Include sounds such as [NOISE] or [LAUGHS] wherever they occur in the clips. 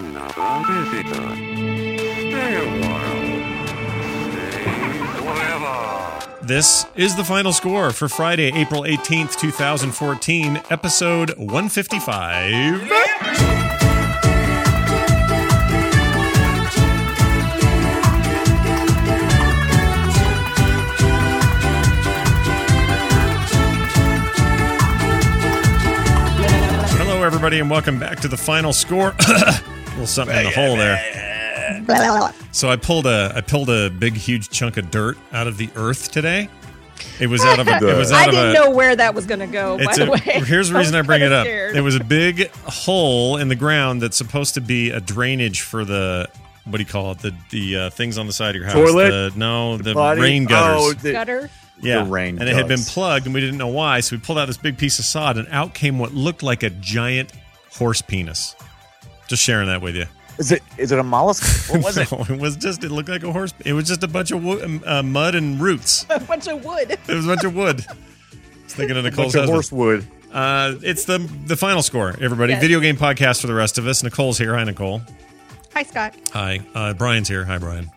Another visitor. Stay a while. This is the final score for Friday, April 18th, 2014, episode 155. Hello, everybody, and welcome back to the final score. [CLEARS THROAT] a little something in the hole there. So I pulled a I pulled a big huge chunk of dirt out of the earth today. It was out of a, it was [LAUGHS] out I of didn't a, know where that was going to go. By it's the a- way, [LAUGHS] here's the reason I, was bring it up. scared. It was a big hole in the ground that's supposed to be a drainage for the what do you call it? The the uh, things on the side of your house. Toilet? The, no, the Body- rain gutters. Oh, the- gutter. yeah, the rain and it had been plugged, and we didn't know why. So we pulled out this big piece of sod, and out came what looked like a giant horse penis. Just sharing that with you. is it is it a mollusk? What was [LAUGHS] it? No, it was just it looked like a horse. It was just a bunch of wo- uh, mud and roots. [LAUGHS] A bunch of wood. It was a bunch of wood. [LAUGHS] I was thinking of Nicole's Bunch of horse wood. Uh, it's the the final score, everybody. Yes. Video game podcast for the rest of us. Nicole's here. Hi, Nicole. Hi, Scott. Hi. Uh, Brian's here. Hi, Brian.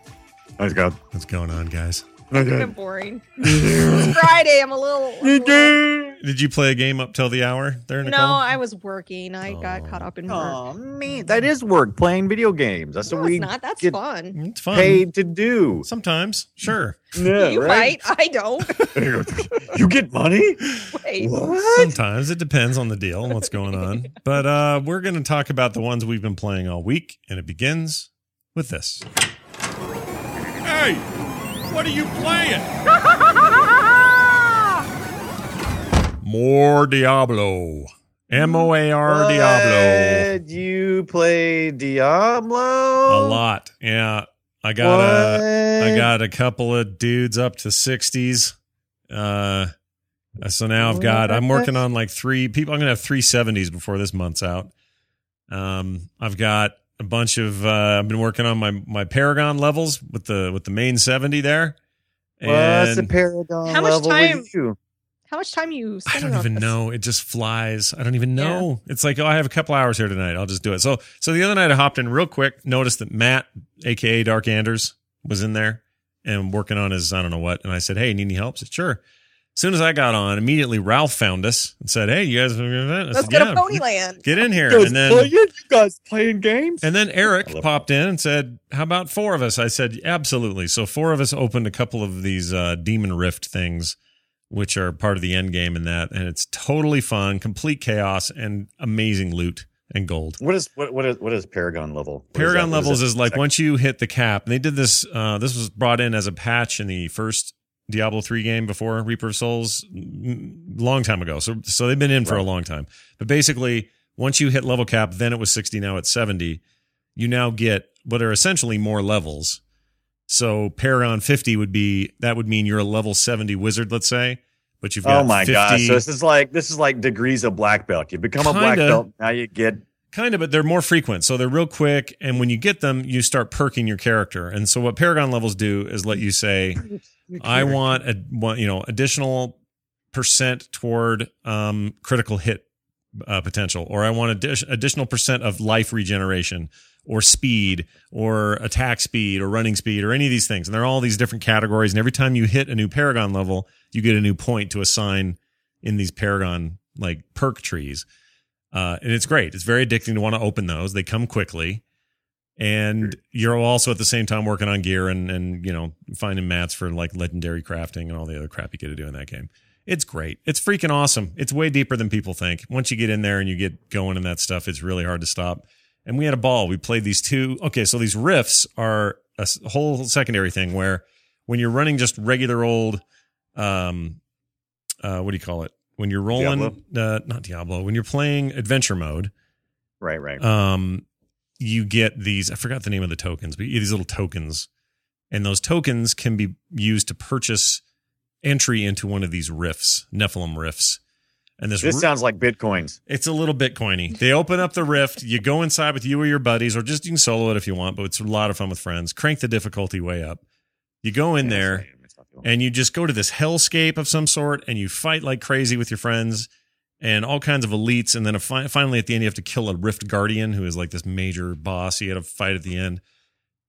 Nice God. What's going on, guys? It's been boring. [LAUGHS] it's Friday. I'm a little. I'm a little- Did you play a game up till the hour there, Nicole? no, I was working. I got Oh. caught up in work. Oh man, that is work. Playing video games. That's no, what we it's not. That's get fun. It's fun. paid to do. Sometimes, sure. Yeah, you right? might. I don't. [LAUGHS] you get money? Wait. What? Sometimes it depends on the deal and what's going on. [LAUGHS] But uh, we're going to talk about the ones we've been playing all week, and it begins with this. Hey, what are you playing? [LAUGHS] More Diablo. M O A R Diablo. What? You play Diablo? A lot. Yeah. I got a I got a couple of dudes up to 60s. Uh so now I've got I'm working on like three people I'm going to have three 70s before this month's out. Um I've got a bunch of uh I've been working on my my Paragon levels with the with the main 70 there. What's the Paragon How much level time- you? How much time you? I don't even this? know. It just flies. I don't even know. It's like, oh, I have a couple hours here tonight. I'll just do it. So, so the other night I hopped in real quick, noticed that Matt, aka Dark Anders, was in there and working on his, I don't know what. And I said, hey, need any help? I said, sure. As soon as I got on, immediately Ralph found us and said, hey, you guys have an event? Let's said, go "Yeah, to Ponyland. Get in here. You And then, playing? You guys playing games? and then Eric popped in and said, "How about four of us?" I said, "Absolutely." So four of us opened a couple of these uh, Demon Rift things, which are part of the end game in that, and it's totally fun, complete chaos, and amazing loot and gold. What is what what is what is Paragon level? What is Paragon that? What levels is like once you hit the cap, and they did this. Uh, this was brought in as a patch in the first Diablo three game before Reaper of Souls, mm, long time ago. So so they've been in for a long time. But basically, once you hit level cap, then it was sixty. Now it's seventy. You now get what are essentially more levels. So Paragon fifty would be that would mean you're a level seventy wizard, let's say. But you've got Oh my 50, gosh! So this is like this is like degrees of black belt. You become a black belt. Now you get Kind of, but they're more frequent. So they're real quick. And when you get them, you start perking your character. And so what Paragon levels do is let you say, I want a you know additional percent toward um, critical hit uh, potential, or I want addi- additional percent of life regeneration, or speed, or attack speed, or running speed, or any of these things. And there are all these different categories. And every time you hit a new Paragon level, you get a new point to assign in these Paragon like perk trees. Uh, and it's great. It's very addicting to want to open those. They come quickly and you're also at the same time working on gear and and you know finding mats for like legendary crafting and all the other crap you get to do in that game. It's great. It's freaking awesome. It's way deeper than people think. Once you get in there and you get going in that stuff it's really hard to stop. And we had a ball. We played these two okay so these rifts are a whole secondary thing where when you're running just regular old um uh what do you call it? When you're rolling uh not diablo when you're playing adventure mode right, right. um, you get these. I forgot the name of the tokens, but you get these little tokens, and those tokens can be used to purchase entry into one of these rifts, Nephilim rifts. And this, this ri- sounds like bitcoins. it's a little Bitcoiny. They open up the rift. You go inside with you or your buddies, or just you can solo it if you want. But it's a lot of fun with friends. Crank the difficulty way up. You go in Yeah, there that's right. It's not the one. and you just go to this hellscape of some sort and you fight like crazy with your friends and all kinds of elites. And then a fi- finally at the end, you have to kill a Rift Guardian, who is like this major boss. You had to fight at the end,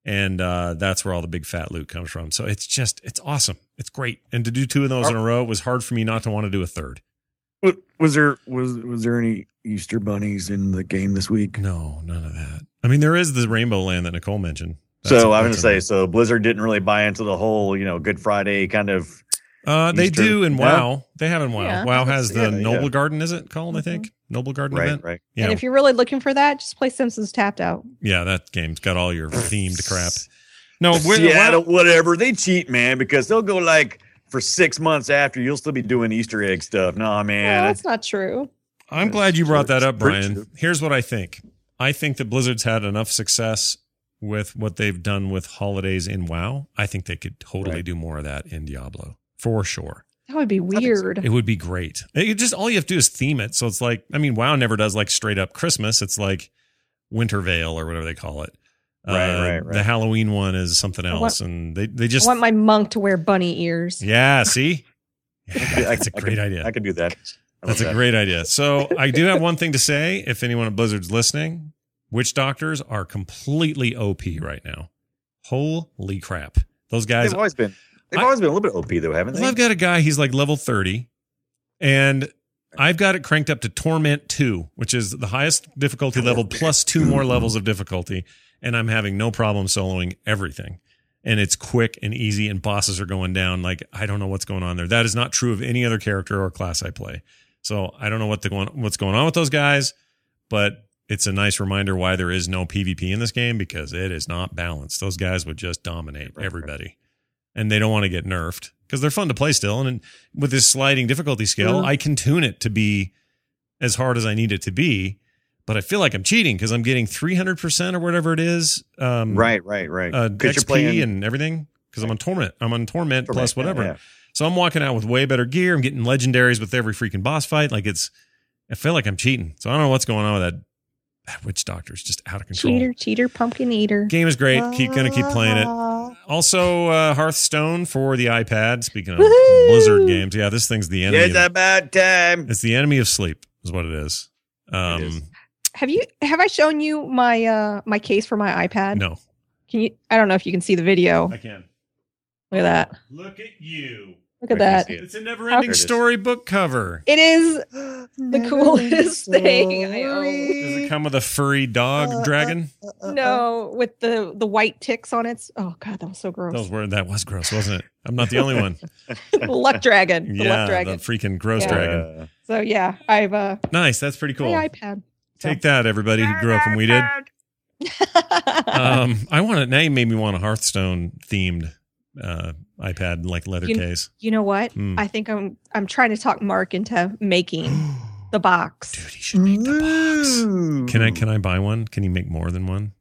and uh, that's where all the big fat loot comes from. So it's just it's awesome. It's great, and to do two of those in a row it was hard for me not to want to do a third. Was there was was there any Easter bunnies in the game this week? No, none of that. I mean, there is the Rainbow Land that Nicole mentioned. so That's- I'm going to say, so Blizzard didn't really buy into the whole, you know, Good Friday kind of. Uh, they Easter- do in Yeah. WoW. They have in WoW. Yeah. WoW has the Yeah, yeah. Noble Garden, is it called? I think Noble Garden Right, event. right. Yeah, And if you're really looking for that, just play Simpsons Tapped Out. yeah, that game's got all your themed crap. No, we're, Seattle, WoW- whatever. They cheat, man, because they'll go like for six months after you'll still be doing Easter egg stuff. Nah, well, man. that's not true. I'm glad you brought that up, Brian. Here's what I think. I think that Blizzard's had enough success with what they've done with holidays in WoW. I think they could totally Right. do more of that in Diablo for sure. That would be weird. It would be great. It just all you have to do is theme it. So it's like, I mean, WoW never does like straight up Christmas. It's like Winter Veil or whatever they call it. Uh, Right, right, right. The Halloween one is something else, want- and they they I just want my monk to wear bunny ears. yeah. See, [LAUGHS] yeah, that's a could- I great could- idea. I could do that. That's love a that. great idea. So I do have one thing to say. If anyone at Blizzard's listening, witch doctors are completely OP right now. Holy crap! Those guys. They've always been. They've I- always been a little bit OP though, haven't they? I've got a guy. He's like level thirty, and I've got it cranked up to Torment two, which is the highest difficulty level plus two more levels of difficulty, and I'm having no problem soloing everything. And it's quick and easy, and bosses are going down. Like I don't know what's going on there. That is not true of any other character or class I play. So I don't know what the going what's going on with those guys, but it's a nice reminder why there is no PvP in this game because it is not balanced. Those guys would just dominate everybody, and they don't want to get nerfed because they're fun to play still. And with this sliding difficulty scale, Mhm. I can tune it to be as hard as I need it to be. But I feel like I'm cheating because I'm getting 300 percent or whatever it is. Um, right, right, right. uh, 'Cause you're XP playing- and everything because I'm on torment. I'm on torment, plus Torment, whatever. yeah, So I'm walking out with way better gear. I'm getting legendaries with every freaking boss fight. Like it's, I feel like I'm cheating. So I don't know what's going on with that. That witch doctor's just out of control. Cheater, cheater, pumpkin eater. Game is great. Keep gonna keep playing it. Also, uh, Hearthstone for the iPad. Speaking of Woohoo! Blizzard games, yeah, this thing's the enemy. It's of, about time. it's the enemy of sleep, is what it is. Um, It is. Have you have I shown you my uh my case for my iPad? no, Can you I don't know if you can see the video. I can. Look at that. Look at you. Look at that. it. It's a never-ending There it is. storybook cover. It is [GASPS] the coolest thing I own. Does it come with a furry dog dragon? No, with the the white ticks on it. Oh god, that was so gross. Those were that was gross, wasn't it? I'm not the only one. [LAUGHS] luck dragon. The yeah, luck dragon. the freaking gross Yeah. dragon. Uh, so yeah, I've uh Nice, that's pretty cool. my iPad. Take that, everybody who grew up when we did. [LAUGHS] Um, I want to now. You made me want a Hearthstone themed uh, iPad like leather You- case. you know what? Hmm. I think I'm I'm trying to talk Mark into making [GASPS] the box. Dude, he should make the box. Can I Mm. can I buy one? Can he make more than one?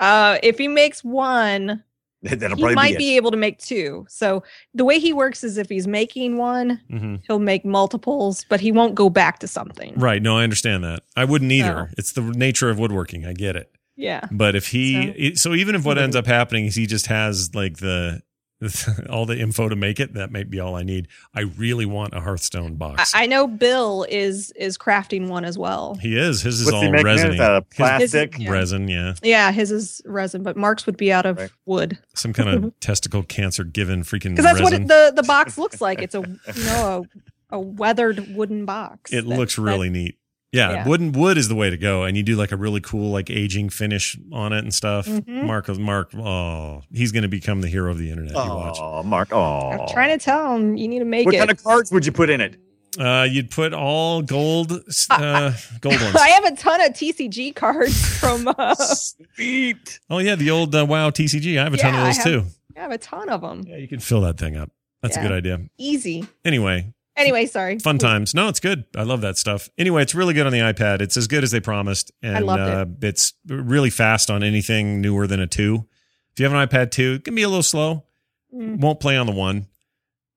Uh, if he makes one, That'll he might be, be able to make two. So the way he works is if he's making one, hmm he'll make multiples, but he won't go back to something. Right. No, I understand that. I wouldn't either. No. It's the nature of woodworking. I get it. Yeah. But if he, So- so even if what ends up happening is he just has like the, [LAUGHS] all the info to make it, that might be all I need. I really want a Hearthstone box. I know Bill is is crafting one as well. he is. His is What's all he making it out of? His- Plastic? Yeah. Resin, yeah. Yeah, his is resin, but Mark's would be out of Right. wood Some kind of [LAUGHS] testicle cancer given freaking because that's resin. what it, the the box looks like. It's a you know a, a weathered wooden box. it that- looks that- really neat. Yeah, Yeah. wooden wood is the way to go, and you do like a really cool like aging finish on it and stuff. Mhm. Mark, Mark, oh, he's going to become the hero of the internet. You watch. Oh, Mark. Oh, I'm trying to tell him you need to make What it. kind of cards would you put in it? Uh, you'd put all gold, [LAUGHS] uh, gold ones. I have a ton of TCG cards from. Uh, [LAUGHS] Sweet. Oh yeah, the old uh, WoW TCG. I have a ton Yeah, of I those have- too. I have a ton of them. Yeah, you can fill that thing up. That's a good idea. Easy. Anyway, Anyway, sorry. fun times. No, it's good. I love that stuff. Anyway, it's really good on the iPad. It's as good as they promised, and loved it. uh, it's really fast on anything newer than a two. If you have an iPad two, it can be a little slow. Mm. Won't play on the one.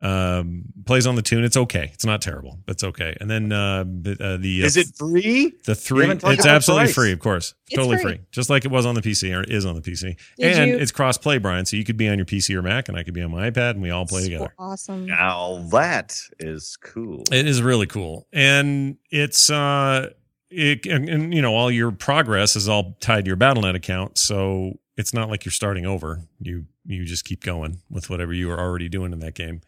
Um, plays on the tune. It's okay. It's not terrible, but it's okay. And then uh, b- uh, the uh, Is it free? the three? It's absolutely price. free, of course, It's totally free. free. just like it was on the PC or is on the PC. Did and you- it's cross play, Brian. So you could be on your PC or Mac, and I could be on my iPad, and we all play So together. Awesome. Now that is cool. It is really cool, and it's uh, it and, and you know all your progress is all tied to your BattleNet account, so it's not like you're starting over. You you just keep going with whatever you are already doing in that game,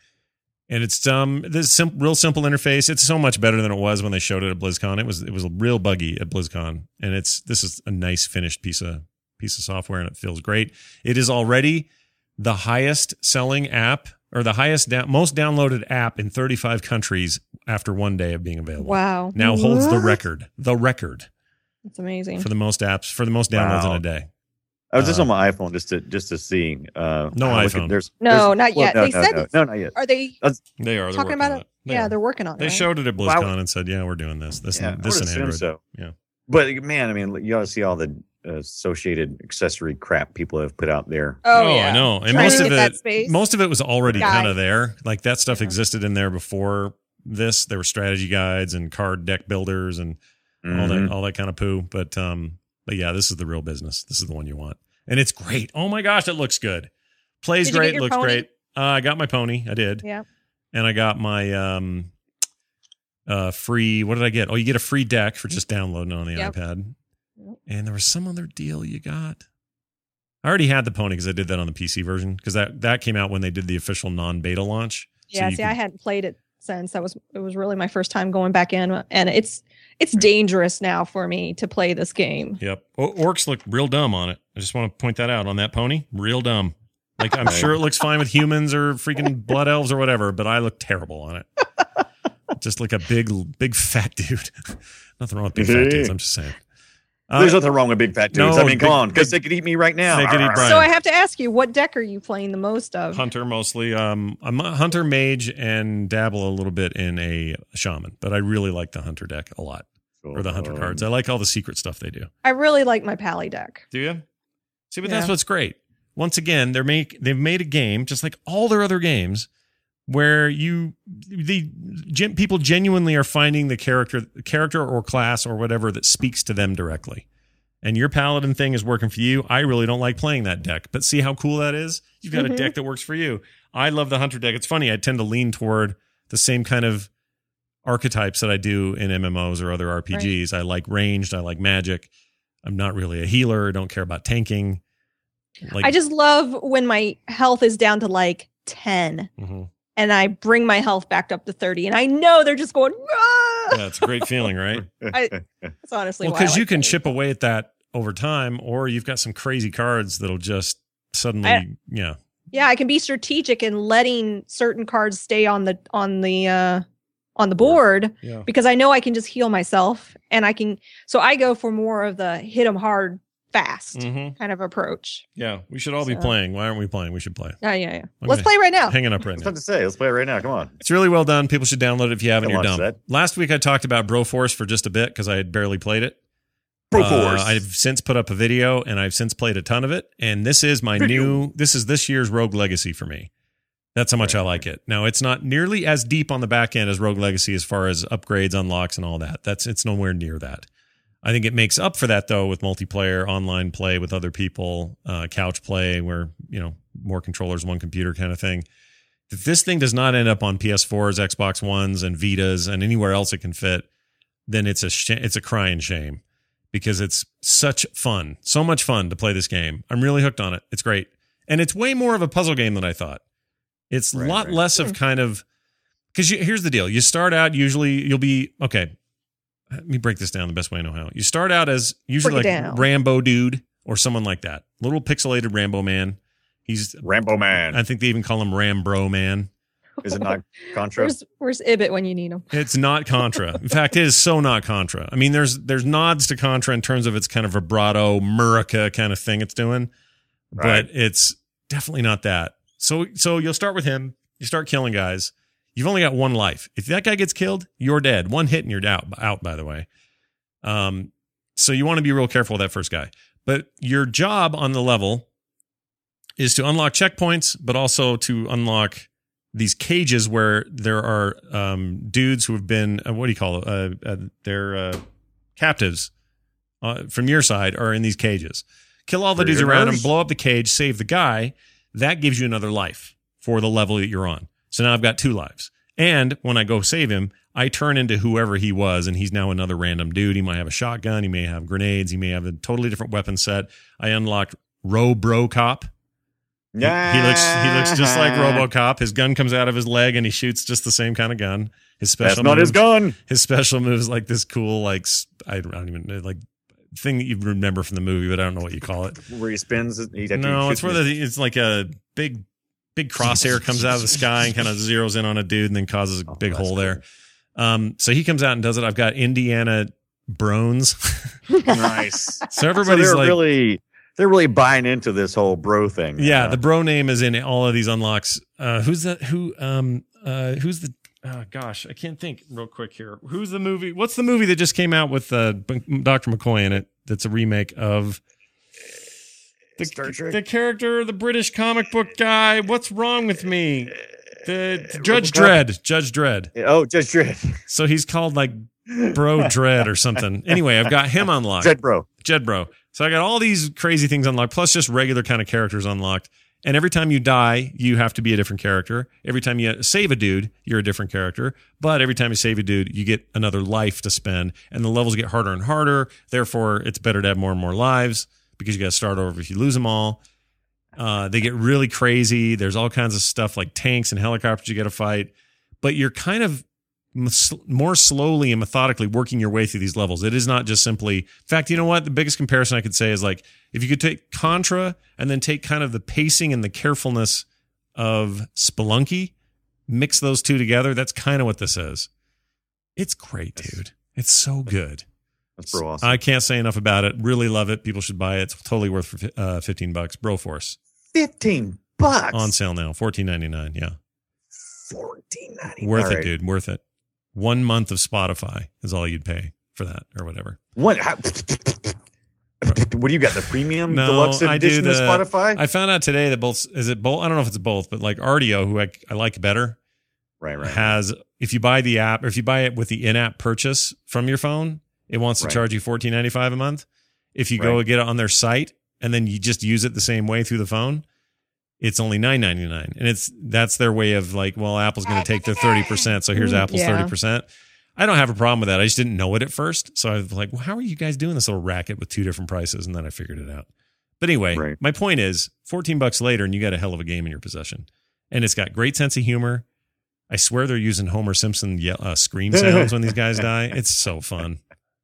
and it's um this sim- real simple interface. It's so much better than it was when they showed it at BlizzCon. It was it was a real buggy at BlizzCon, and it's this is a nice finished piece of piece of software, and it feels great. It is already the highest selling app or the highest down, most downloaded app in 35 countries after one day of being available. Wow. Now holds the record, the record That's amazing. for the most apps, for the most downloads Wow. in a day. I was just uh, on my iPhone just to just to see. Uh, No I look iPhone. At, there's No, there's- not yet. no, They no, said no, no, not yet. Are they They are talking about it? They yeah, are. they're working on it. They right? showed it at Well, I BlizzCon and said, "Yeah, we're doing this. This, Yeah, this and assume Android." so. Yeah. But man, I mean, you ought to see all the uh, associated accessory crap people have put out there. Oh, yeah. I know. And Trying most of it, most of it was already kind of there. Like that stuff Yeah. existed in there before this. There were strategy guides and card deck builders and all Mhm. that all that kind of poo. But um, but yeah, this is the real business. This is the one you want, and it's great. Oh my gosh, it looks good. Plays Did great. Looks pony? great. Uh, I got my pony. I did. Yeah. And I got my um, uh, free. What did I get? Oh, you get a free deck for just downloading on the Yep. iPad. Yep. And there was some other deal you got. I already had the pony because I did that on the PC version because that that came out when they did the official non-beta launch. Yeah, you see, could- I hadn't played it since. That was it was really my first time going back in, and it's it's dangerous now for me to play this game. Yep. Orcs look real dumb on it. I just want to point that out on that pony. Real dumb. Like I'm sure it looks fine with humans or freaking [LAUGHS] blood elves or whatever, but I look terrible on it. [LAUGHS] just like a big, big fat dude. [LAUGHS] Nothing wrong with big fat dudes. I'm just saying. Uh, There's nothing wrong with big fat dudes. no, I mean, come big- on, because they could eat me right now. They could eat Brian. So I have to ask you, what deck are you playing the most of? hunter mostly. Um, I'm a hunter mage and dabble a little bit in a shaman, but I really like the hunter deck a lot or the hunter Um, cards. I like all the secret stuff they do. I really like my Pally deck. Do you? See, but that's what's great. Once again, they're make they've made a game just like all their other games where you the gen, people genuinely are finding the character character or class or whatever that speaks to them directly. And your paladin thing is working for you. I really don't like playing that deck, but see how cool that is? You've got a Mhm. deck that works for you. I love the hunter deck. It's funny, I tend to lean toward the same kind of archetypes that I do in MMOs or other RPGs. I like ranged, I like magic. I'm not really a healer, don't care about tanking. Like I just love when my health is down to like 10 Mhm. And I bring my health back up to 30 and I know they're just going, ah! Yeah, it's a great feeling, right? [LAUGHS] That's honestly well, why I because you can playing chip away at that over time, or you've got some crazy cards that'll just suddenly, I- yeah, Yeah, I can be strategic in letting certain cards stay on the on the uh on the board yeah. because I know I can just heal myself and I can so I go for more of the hit them hard fast hmm kind of approach. Yeah, we should all be playing. Why aren't we playing? We should play. Yeah, yeah, yeah. I'm Let's play right now. Hanging up right I was now. about to say, let's play it right now. Come on. It's really well done. People should download it if you haven't. You're watch dumb. that. Last week I talked about Broforce for just a bit because I had barely played it. Pro Uh, Force. I've since put up a video and I've since played a ton of it. And this is my Video. new, this is this year's Rogue Legacy for me. That's how much I like it. Now it's not nearly as deep on the back end as Rogue Legacy as far as upgrades, unlocks, and all that. That's it's nowhere near that. I think it makes up for that though with multiplayer, online play with other people, uh, couch play where you know more controllers, one computer kind of thing. If this thing does not end up on PS4s, Xbox Ones, and Vitas, and anywhere else it can fit, then it's a sh- it's a crying shame because it's such fun, so much fun to play this game. I'm really hooked on it. It's great, and it's way more of a puzzle game than I thought. It's a Right, lot right. less of kind of because here's the deal: you start out usually you'll be okay. Let me break this down the best way I know how. You start out as usually like down. Rambo dude or someone like that, little pixelated Rambo man. He's Rambo Man. I think they even call him Rambro man. Is it not [LAUGHS] Contra? Where's where's Ibit when you need him? It's not Contra. In [LAUGHS] fact, it is so not Contra. I mean, there's there's nods to Contra in terms of its kind of vibrato, Murica kind of thing it's doing, Right. but it's definitely not that. So so you'll start with him. You start killing guys. You've only got one life. If that guy gets killed, you're dead. One hit and you're out. Out by the way. Um, so you want to be real careful with that first guy. But your job on the level is to unlock checkpoints, but also to unlock these cages where there are um, dudes who have been uh, what do you call it? Uh, uh, they're uh, captives uh, from your side are in these cages. Kill all the dudes around them, blow up the cage, save the guy. That gives you another life for the level that you're on. So now I've got two lives. And when I go save him, I turn into whoever he was, and he's now another random dude. He might have a shotgun, he may have grenades, he may have a totally different weapon set. I unlocked Robro Cop. He- He, looks he looks just like RoboCop. His gun comes out of his leg and he shoots just the same kind of gun. His special That's not his move- gun. His special move is like this cool like I don't even know, like thing that you remember from the movie, but I don't know what you call it. Where he spins. He No, it's where the it's like a big big crosshair comes out of the sky and kind of [LAUGHS] zeroes in on a dude and then causes a Oh, big that's hole there. Um, so he comes out and does it. I've got Indiana Brones. [LAUGHS] nice. so [LAUGHS] so everybody's they're like, really they're really buying into this whole bro thing. yeah, Uh, the bro name is in all of these unlocks. Uh, who's that? Who? Um, uh, who's the? Oh gosh, I can't think real quick here. Who's the movie? What's the movie that just came out with uh, Dr. McCoy in it? That's a remake of the, Star Trek? the character, the British comic book guy. What's wrong with me? The Judge? Dredd. Judge Dredd. oh, Judge Dredd. So he's called like Bro [LAUGHS] Dredd or something. Anyway, I've got him unlocked. Jed Bro. Jed Bro. So I got all these crazy things unlocked, plus just regular kind of characters unlocked. And every time you die, you have to be a different character. Every time you save a dude, you're a different character. But every time you save a dude, you get another life to spend, and the levels get harder and harder. Therefore, it's better to have more and more lives because you got to start over if you lose them all. Uh, they get really crazy. There's all kinds of stuff like tanks and helicopters you got to fight, but you're kind of more slowly and methodically working your way through these levels. It is not just simply. In fact, you know what? The biggest comparison I could say is like if you could take Contra and then take kind of the pacing and the carefulness of Spelunky, mix those two together. That's kind of what this is. It's great, dude. It's so good. That's bro awesome. I can't say enough about it. Really love it. People should buy it. It's totally worth for, uh, 15 bucks. Broforce Fifteen bucks on sale now. 14.99. Yeah. Fourteen ninety. Worth it, dude. Worth it. One month of Spotify is all you'd pay for that or whatever. What? How, what do you got? The premium No, deluxe I do edition of Spotify? I found out today that both is it both. I don't know if it's both, but like Rdio, who I, I like better, right, right. has if you buy the app or if you buy it with the in-app purchase from your phone, it wants to Right. charge you fourteen ninety five a month. If you go Right. get it on their site and then you just use it the same way through the phone, it's only nine ninety nine, and it's that's their way of like, well, Apple's going to take their thirty percent, so here's Mm, Apple's yeah. thirty percent. I don't have a problem with that. I just didn't know it at first, so I was like, well, how are you guys doing this little racket with two different prices? And then I figured it out. But anyway, Right. my point is, fourteen bucks later, and you got a hell of a game in your possession, and it's got great sense of humor. I swear they're using Homer Simpson ye- uh, scream [LAUGHS] sounds when these guys die. It's so fun.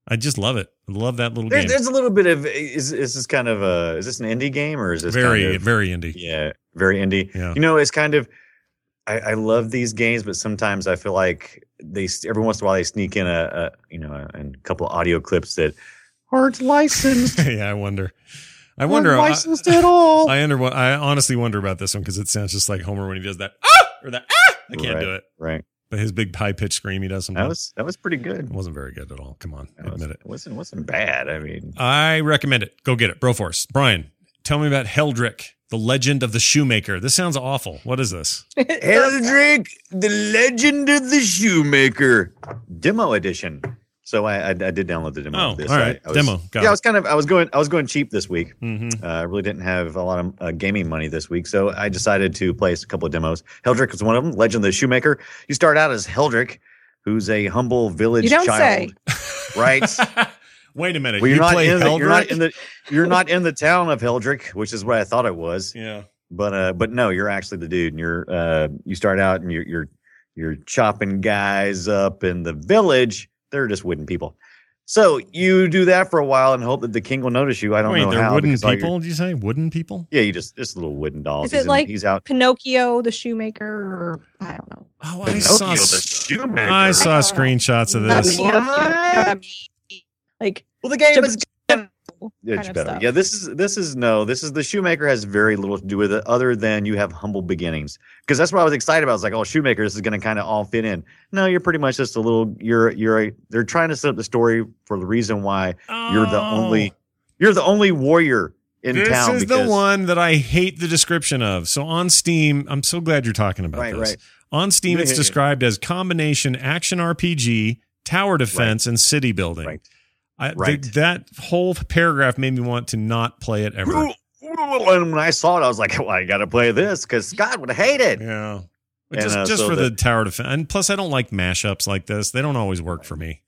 I just love it. I love that little There's, game. there's a little bit of is is this kind of a is this an indie game or is this Very, kind of, very indie. yeah very indie? Yeah. You know, it's kind of I, I love these games, but sometimes I feel like they every once in a while they sneak in a, a you know a, a couple of audio clips that aren't licensed. [LAUGHS] yeah, I wonder. I wonder. aren't I, licensed at all. I under. I honestly wonder about this one because it sounds just like Homer when he does that ah or that ah. I can't Right. do it. right. But his big high pitched scream he does That was that was pretty good. it wasn't very good at all. Come on, That was, admit it. wasn't wasn't bad. I mean, I recommend it. Go get it. Broforce. Brian, tell me about Heldric, the legend of the shoemaker. This sounds awful. What is this? [LAUGHS] Eldrick, the Legend of the Shoemaker, demo edition. So I I, I did download the demo. Oh, of this. all right. I, I was, Demo. Got yeah, I was kind of I was going I was going cheap this week. Mm-hmm. Uh, I really didn't have a lot of uh, gaming money this week, so I decided to play a couple of demos. Heldric was one of them. Legend of the Shoemaker. You start out as Heldric, who's a humble village You don't child, [LAUGHS] right? [LAUGHS] Wait a minute. well, you're you not play in the, you're not in the you're not in the town of Heldric, which is what I thought it was. yeah. But uh, but no, you're actually the dude. And you're uh, you start out and you're you're you're chopping guys up in the village. They're just wooden people. So you do that for a while and hope that the king will notice you. I don't Wait, know they're how. wooden because all your- people? Did you say wooden people? yeah, you just just little wooden dolls. Is he's it in- like he's out? Pinocchio the shoemaker? Or, I don't know. Oh, I saw. The Shoemaker. I saw screenshots of this. Pinocchio, Like Well, the game is kind it's of better. stuff. Yeah, this is this is no, this is the shoemaker has very little to do with it other than you have humble beginnings. Because that's what I was excited about. I was like, oh, shoemaker, this is going to kind of all fit in. No, you're pretty much just a little. You're you're a, they're trying to set up the story for the reason why you're the only oh. you're the only warrior in Oh. This town. is because, the one that I hate the description of. So on Steam, I'm so glad you're talking about Right, this. right. On Steam, it's [LAUGHS] described as combination action RPG, tower defense, and city building. Right. I, Right. th- that whole paragraph made me want to not play it ever. [LAUGHS] And when I saw it, I was like, well, I got to play this because Scott would hate it. Yeah. And, just uh, just so for the, the- tower defense. And plus, I don't like mashups like this. They don't always work for me.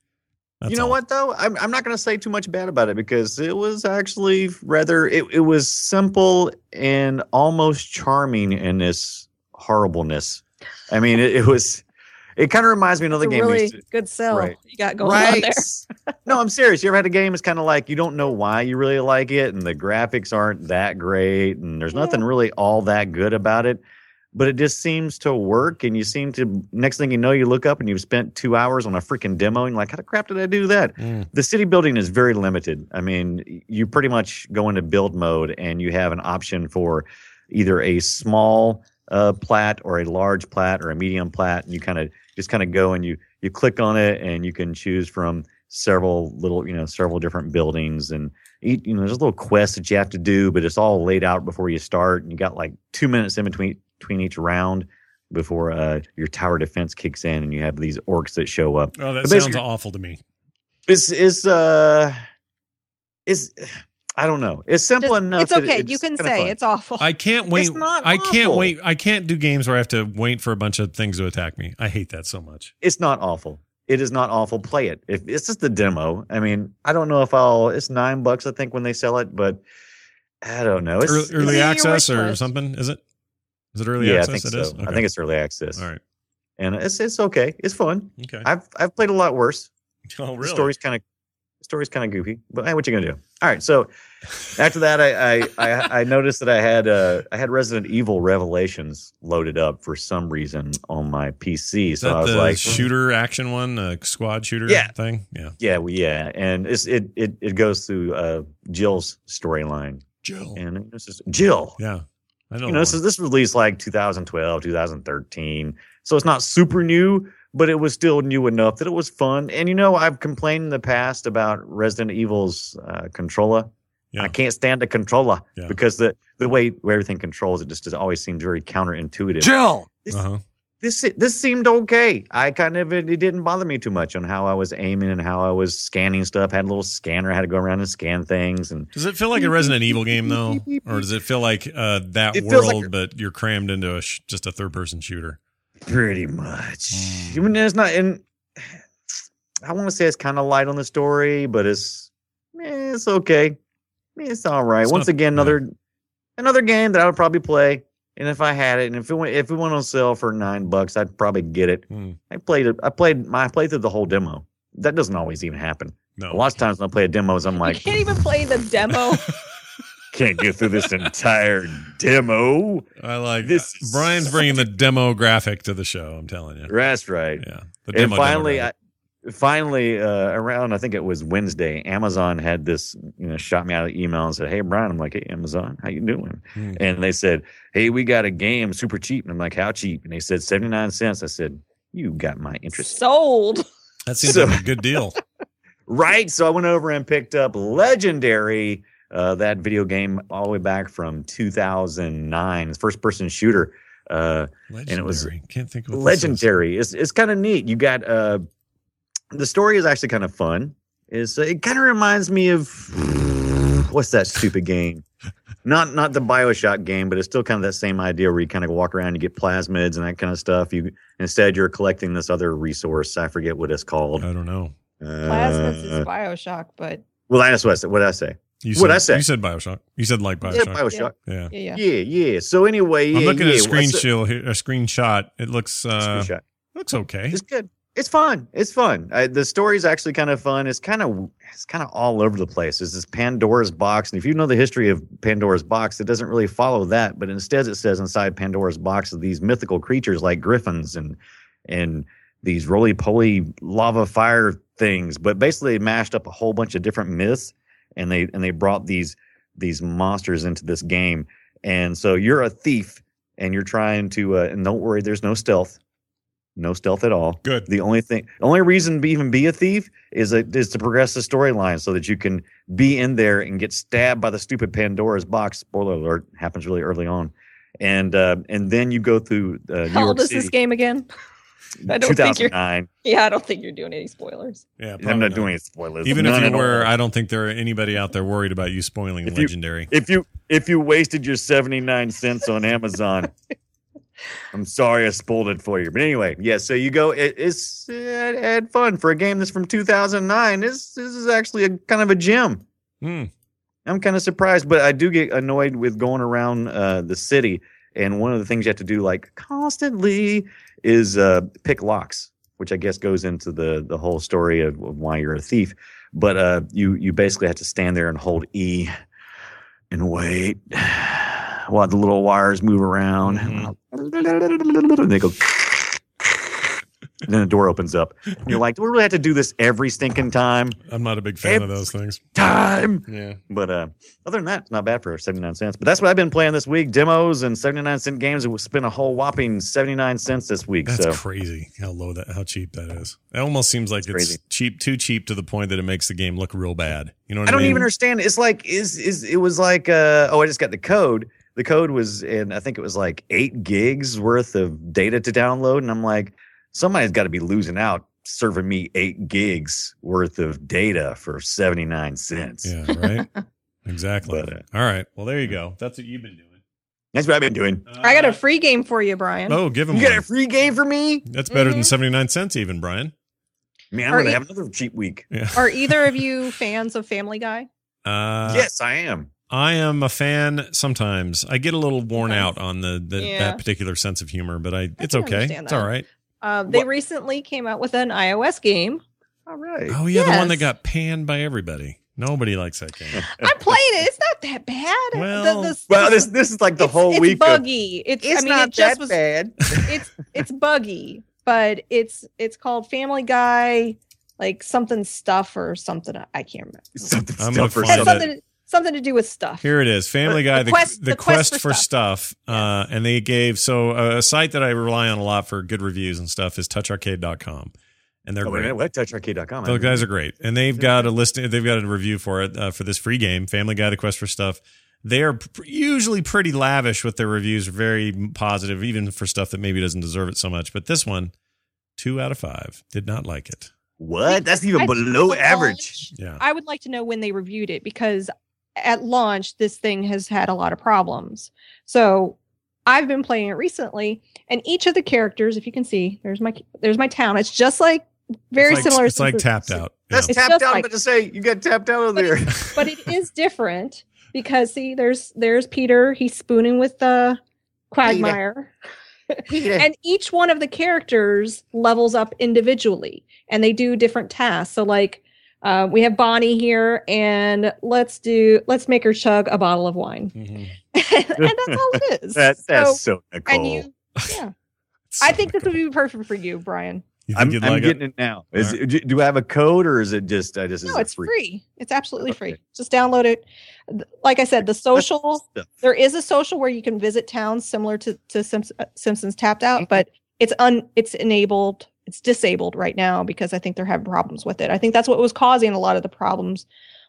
That's you know all. what though? I'm I'm not going to say too much bad about it because it was actually rather it, it was simple and almost charming in its horribleness. I mean, it, it was. It kind of reminds me of another It's game. really to- good sell Right. you got going on there. [LAUGHS] no, I'm serious. You ever had a game? It's kind of like you don't know why you really like it, and the graphics aren't that great, and there's Yeah. nothing really all that good about it. But it just seems to work, and you seem to. Next thing you know, you look up and you've spent two hours on a freaking demo, and you're like, how the crap did I do that? Mm. The city building is very limited. I mean, you pretty much go into build mode, and you have an option for either a small uh, plat or a large plat or a medium plat, and you kind of just kind of go and you you click on it, and you can choose from several little you know several different buildings and each, you know there's a little quest that you have to do but it's all laid out before you start and you got like two minutes in between between each round before uh, your tower defense kicks in and you have these orcs that show up Oh, that sounds awful to me. it's it's uh it's i don't know it's simple Just- enough it's that okay. it's you can say fun. it's awful. I can't wait. It's not I can't awful. wait. I can't do games where I have to wait for a bunch of things to attack me. I hate that so much. it's not awful it is not awful play it if it's just the demo i mean i don't know if i'll it's nine bucks i think when they sell it but i don't know it's, early early your access or list. something? Is it? Is it early yeah, I think It is? so. I Okay. think it's early access, All right. and it's it's okay. It's fun. Okay. I've I've played a lot worse. oh, The really? story's kind of story's kind of goofy, but hey, what you gonna do? All right. So after that, I I I, I noticed that I had uh I had Resident Evil Revelations loaded up for some reason on my PC. So I was like, shooter action one, the squad shooter Yeah. thing? Yeah. yeah, well, yeah, and it's it it it goes through uh Jill's storyline, Jill. and this is Jill. Yeah. I know. you know, this is this was released like 2012, 2013. So it's not super new, but it was still new enough that it was fun. And you know, I've complained in the past about Resident Evil's uh, controller. Yeah. I can't stand the controller Yeah. because the the way everything controls it just, just always seems very counterintuitive. Jill! This, uh-huh. this this seemed okay. I kind of it, it didn't bother me too much on how I was aiming and how I was scanning stuff. Had a little scanner, had to go around and scan things and Does it feel like a Resident Evil game though, or does it feel like uh, that It feels like world, a- but you're crammed into a sh- just a third person shooter? Pretty much. Mm. I mean, it's not, and [SIGHS] I want to say it's kind of light on the story, but it's eh, it's okay. It's all right. It's Once not- again, another another game that I would probably play, and if I had it, and if it went if it went on sale for nine bucks, I'd probably get it. Hmm. I played it. I played my I played through the whole demo. That doesn't always even happen. No. A lot of times when I play a demos, I'm you like, can't even play the demo. [LAUGHS] can't get through this entire demo. I like This this. is Brian's bringing the demographic to the show. I'm telling you. That's right. Yeah. The and finally. I, finally, uh, around I think it was Wednesday, Amazon had this, you know, shot me out an email and said, "Hey, Brian," I'm like, "Hey, Amazon, how you doing?" Hmm. And they said, "Hey, we got a game super cheap," and I'm like, "How cheap?" And they said seventy nine cents. I said, "You got my interest." Sold. that seems so- like a good deal. [LAUGHS] Right. So I went over and picked up Legendary, uh, that video game all the way back from 2009, first person shooter. Uh, Legendary. it was Can't think of what this is. legendary. It's it's kind of neat. You got uh, the story is actually kind of fun. Is uh, it kind of reminds me of what's that stupid game? Not not the Bioshock game, but it's still kind of that same idea where you kind of walk around, you get plasmids and that kind of stuff. You instead you're collecting this other resource. I forget what it's called. I don't know. Plasmids is Uh, Bioshock, but well, that's what I said. What did I say? You What'd said, I say? You said Bioshock. You said like Yeah, Bioshock. Bioshock. Yeah. yeah, yeah. Yeah, yeah. So anyway, yeah, I'm looking yeah. at a screenshot here, a screenshot. It looks uh screenshot. looks okay. It's good. It's fun. It's fun. I, the story's actually kind of fun. It's kind of it's kind of all over the place. It's this Pandora's box, and if you know the history of Pandora's box, it doesn't really follow that. But instead, it says inside Pandora's box are these mythical creatures like griffins and and these roly poly lava fire things. But basically, they mashed up a whole bunch of different myths, and they and they brought these these monsters into this game. And so you're a thief, and you're trying to. Uh, and don't worry, there's no stealth. No stealth at all. Good. The only thing, the only reason to even be a thief is that is to progress the storyline so that you can be in there and get stabbed by the stupid Pandora's box. Spoiler alert happens really early on, and uh, and then you go through uh, New How York old is City. this game again? I don't think you're- 2009. Yeah, I don't think you're doing any spoilers. Yeah, I'm probably not doing any spoilers. Even None if you were, all. I don't think there are anybody out there worried about you spoiling If you- Legendary. if you if you wasted your 79 cents on Amazon, [LAUGHS] I'm sorry I spoiled it for you. But anyway, yeah. So you go. It, it's it, had fun for a game that's from 2009. This this is actually a kind of a gem. Hmm. I'm kind of surprised, but I do get annoyed with going around uh, the city. And one of the things you have to do, like constantly, is uh, pick locks, which I guess goes into the the whole story of, of why you're a thief. But uh, you you basically have to stand there and hold E and wait [SIGHS] while the little wires move around. And they go. And then the door opens up. And you're like, do we really have to do this every stinking time? I'm not a big fan of those things. Time. Yeah. But uh, other than that, it's not bad for 79 cents. But that's what I've been playing this week demos and 79 cent games. It spent a whole whopping 79 cents this week. That's so crazy how low that how cheap that is. It almost seems like It's it's, crazy. cheap, too cheap to the point that it makes the game look real bad. You know what I I, don't mean? even understand. It's like, is, is, it was like, uh, oh, I just got the code. The code was, and I think it was like eight gigs worth of data to download. And I'm like, somebody's got to be losing out serving me eight gigs worth of data for 79 cents. Yeah, right. [LAUGHS] exactly. But, uh, All right. Well, there you go. That's what you've been doing. That's what I've been doing. I got Uh, a free game for you, Brian. Oh, give him You got a free game for me? That's better than Mhm. 79 cents, even, Brian. Man, I'm Are going to you- have another cheap week. Yeah. Are [LAUGHS] either of you fans of Family Guy? Uh, yes, I am. I am a fan sometimes. I get a little worn out on the, the Yeah. that particular sense of humor, but I it's okay. understand It's all right. Uh, they What- recently came out with an iOS game. All right. Oh yeah, the one that got panned by everybody. Nobody likes that game. [LAUGHS] I'm playing it. It's not that bad. Well- Well, this this is like the it's, whole it's week. Of, buggy. It's, I mean, it just was. bad. [LAUGHS] It's it's buggy, but it's it's called Family Guy, like something stuff or something. I can't remember. Something I'm stuff gonna or It something. Something something to do with stuff. Here it is, Family Guy, The the, quest- the, the quest, quest for for stuff. Uh, and they gave so uh, a site that I rely on a lot for good reviews and stuff is toucharcade.com. And they're Oh, great. minute, what? TouchArcade.com. Those guys are great, and they've got a list. They've got a review for it uh, for this free game, Family Guy: The Quest for Stuff. They are pr- usually pretty lavish with their reviews, very positive, even for stuff that maybe doesn't deserve it so much. But this one, two out of five, did not like it. What? That's even I- below average. Yeah, I would like to know when they reviewed it because at launch this thing has had a lot of problems. So I've been playing it recently, and each of the characters, if you can see, there's my there's my town. It's just like very it's like, similar. It's like since tapped out. That's It's tapped out. I'm like- about to say you got tapped out of But there. but it is [LAUGHS] different because see, there's there's Peter. He's spooning with the Quagmire. [LAUGHS] and each one of the characters levels up individually and they do different tasks so like uh, we have bonnie here and let's do let's make her chug a bottle of wine Mhm. [LAUGHS] and that's all it is [LAUGHS] that, that's so, so, Nicole. and you yeah So i think this would be perfect for you brian You I'm, I'm like getting it? it, now. Is All it, do I have a code or is it just I just is no it it's free. it's absolutely free Okay. just download it like i said the social there is a social where you can visit towns similar to to Simps- uh, Simpsons Tapped Mm-hmm. Out, but it's un it's enabled. It's disabled right now because I think they're having problems with it. I think that's what was causing a lot of the problems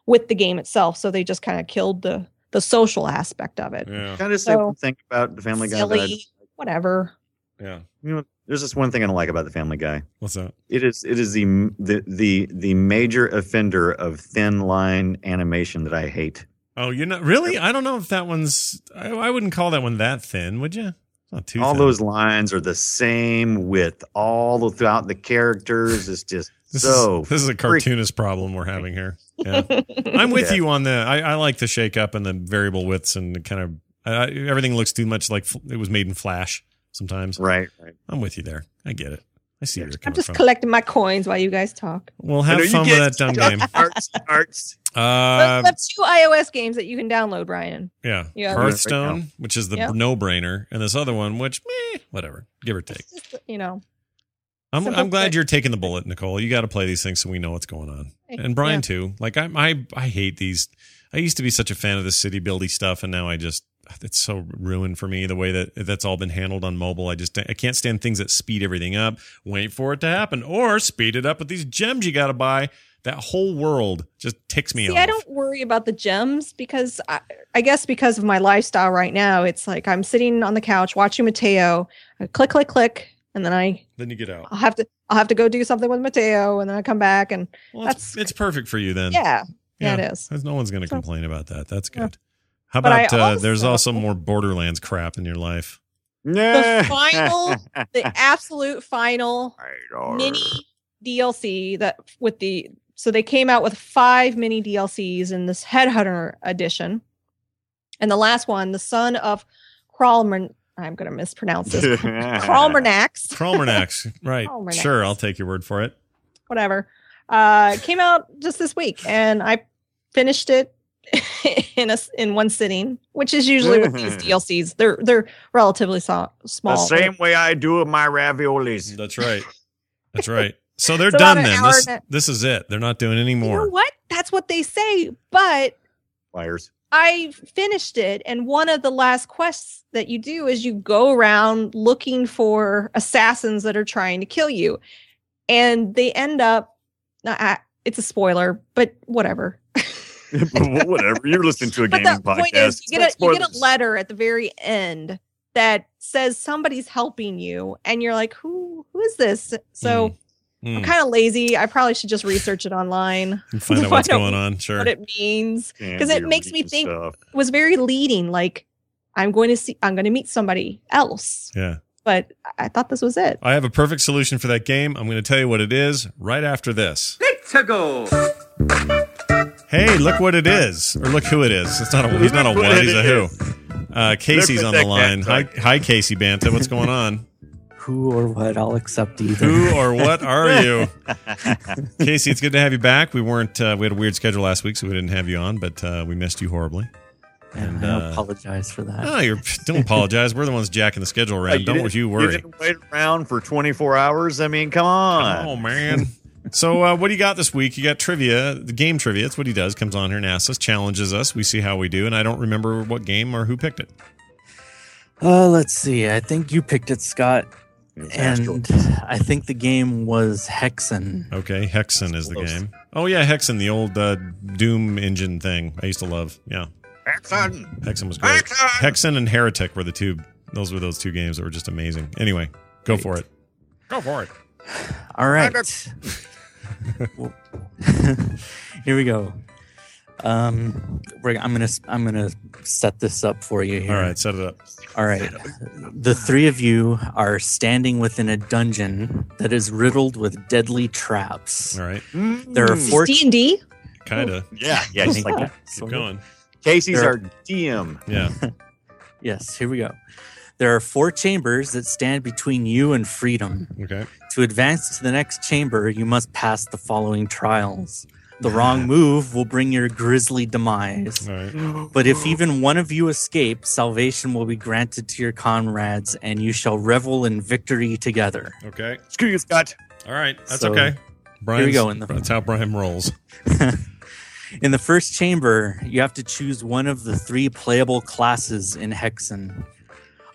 with the game itself. So they just kind of killed the the social aspect of it. Yeah, Can I just say So- one thing about the Family Guy? That I, Silly, whatever. yeah. you know, there's this one thing I don't like about the Family Guy. What's that? It is it is the the the the major offender of thin line animation that I hate. Oh, you're not really? I don't know if that one's. I, I wouldn't call that one that thin, would you? It's all thin. those lines are the same width all the- throughout the characters. It's just [LAUGHS] This so is, this is a cartoonist problem we're having here. [LAUGHS] Yeah. I'm with Yeah. you on the. I, I like the shake up and the variable widths and the kind of uh, everything looks too much like f- it was made in Flash. Sometimes right. Right. I'm with you there. I get it. I see where you're I'm just from. collecting my coins while you guys talk. Well, I have fun with that dumb game. arts, arts. But Uh, we have two iOS games that you can download, Brian. yeah, Yeah. Hearthstone, which is the Yeah. no-brainer, and this other one, which meh, whatever, give or take. Just, you know, I'm, I'm glad quick. you're taking the bullet, Nicole. You got to play these things so we know what's going on. And Brian Yeah. too. Like I, I, I hate these. I used to be such a fan of the city buildy stuff, and now I just it's so ruined for me the way that that's all been handled on mobile. I just I can't stand things that speed everything up, wait for it to happen, or speed it up with these gems you got to buy That whole world just ticks me See, off. I don't worry about the gems because I, I guess because of my lifestyle right now, it's like I'm sitting on the couch watching Mateo. I click, click, click, and then I then you get out. I'll have to I'll have to go do something with Mateo, and then I come back and Well, it's, That's- it's perfect for you then. yeah, yeah, it is. No one's going to So- complain about that. That's Yeah. Good. How But I about uh, there's also- also more Borderlands crap in your life? The final, the [LAUGHS] absolute final mini DLC that with the so they came out with five mini DLCs in this Headhunter edition, and the last one, the son of Kralman. I'm going to mispronounce this. [LAUGHS] Kralmernax, Cromornax. [LAUGHS] right. Cromornax. Sure, I'll take your word for it. whatever, uh, came out just this week, and I finished it [LAUGHS] in a s- in one sitting, which is usually with these mm-hmm. DLCs. They're they're relatively so, The same way I do with my raviolis. Mm, that's right. That's right. So they're [LAUGHS] It's done then. This, and a- this is it. They're not doing any You know more. what? That's what they say, but Liars. I finished it, and one of the last quests that you do is you go around looking for assassins that are trying to kill you, and they end up. nah, I- It's a spoiler, but whatever. [LAUGHS] [LAUGHS] Whatever. You're listening to a But gaming the podcast. point is, you get a you get a letter at the very end that says somebody's helping you, and you're like, who who is this? So Mm. I'm kind of lazy. I probably should just research it online, [LAUGHS] You find out [LAUGHS] what's don't- going on. Sure. what it means. Can't 'cause it makes me think- stuff. It was very leading. Like I'm going to see, I'm going to meet somebody else. Yeah. But I- I thought this was it. I have a perfect solution for that game. I'm going to tell you what it is right after this. Let's go. Hey, look what it is, or look who it is. It's not a. He's not a Look what. what He's a who. Uh, Casey's on the line. Hi, hi, Casey Banta. What's going on? Who or what? I'll accept either. Who or what are [LAUGHS] you, Casey? It's good to have you back. We weren't. Uh, we had a weird schedule last week, so we didn't have you on, but uh, we missed you horribly. and and, I uh, apologize for that. Oh, you're don't apologize. We're the ones jacking the schedule around. Hey, don't didn't- you worry. didn't wait around for 24 hours. I mean, come on. Oh man. So uh, what do you got this week? You got trivia, the game trivia. That's what he does. Comes on here and asks us, challenges us. We see how we do, and I don't remember what game or who picked it. Uh, let's see. I think you picked it, Scott, It's and Astro. I think the game was Hexen. Okay, Hexen is the game. Oh yeah, Hexen, the old uh, Doom engine thing. I used to love. Yeah, Hexen. Hexen was great. Hexen. Hexen and Heretic were the two. Those were those two games that were just amazing. Anyway, go for it. Go for it. All right. [LAUGHS] here we go. Um, we're, I'm gonna I'm gonna set this up for you here. All right, set it up. All right. The three of you are standing within a dungeon that is riddled with deadly traps. All right, There are four. D and D. kind of. Yeah, yeah, just like that. Keep going. Casey's There- our DM. Yeah. [LAUGHS] Yes, here we go. There are four chambers that stand between you and freedom. Okay. To advance to the next chamber, you must pass the following trials. The wrong move will bring your grisly demise. All right. But if even one of you escape, salvation will be granted to your comrades, and you shall revel in victory together. Okay. Screw you, Scott. All right. That's So, okay. Brian's, here we go in the- That's how Brian rolls. [LAUGHS] In the first chamber, you have to choose one of the three playable classes in Hexen.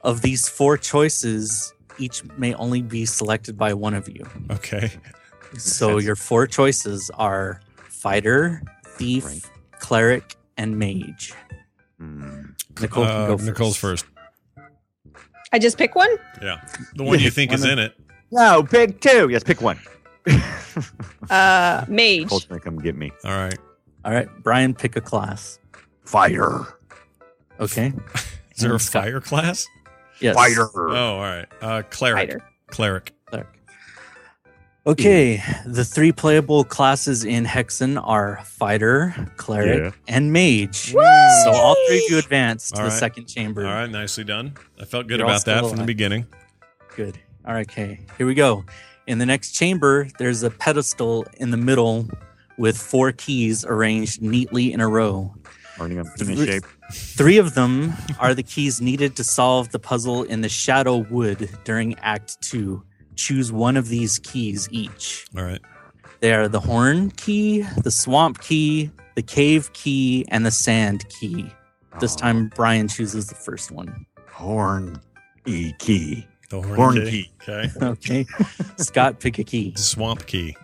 Of these four choices, each may only be selected by one of you. Okay. So sense. your four choices are fighter, thief, Right. cleric, and mage. Hmm. Nicole can Uh, go first. Nicole's first. I just pick one. Yeah. The one you think [LAUGHS] is One in it. No, pick two. Yes, pick one. [LAUGHS] Uh, mage. Cole's gonna come get me. All right. All right, Brian, pick a class. Fire. Okay. [LAUGHS] Is there a Scott. fire class? Yes. Fighter. Oh, all right. Uh, cleric. Fighter. Cleric. Cleric. Okay, the three playable classes in Hexen are fighter, cleric, Yeah. and mage. So all three of you advance to All the right. second chamber. All right. Nicely done. I felt good You're about that still from the beginning. Good. All right, okay. Here we go. In the next chamber, there's a pedestal in the middle with four keys arranged neatly in a row. Learning I'm in shape. Three of them are the keys needed to solve the puzzle in the Shadow Wood during Act 2. Choose one of these keys each. All right. They are the Horn key, the Swamp key, the Cave key, and the Sand key. This Oh, time, Brian chooses the first one. horn e key. The horn, Horn key. key. Okay. [LAUGHS] Okay. Scott, pick a key. Swamp key.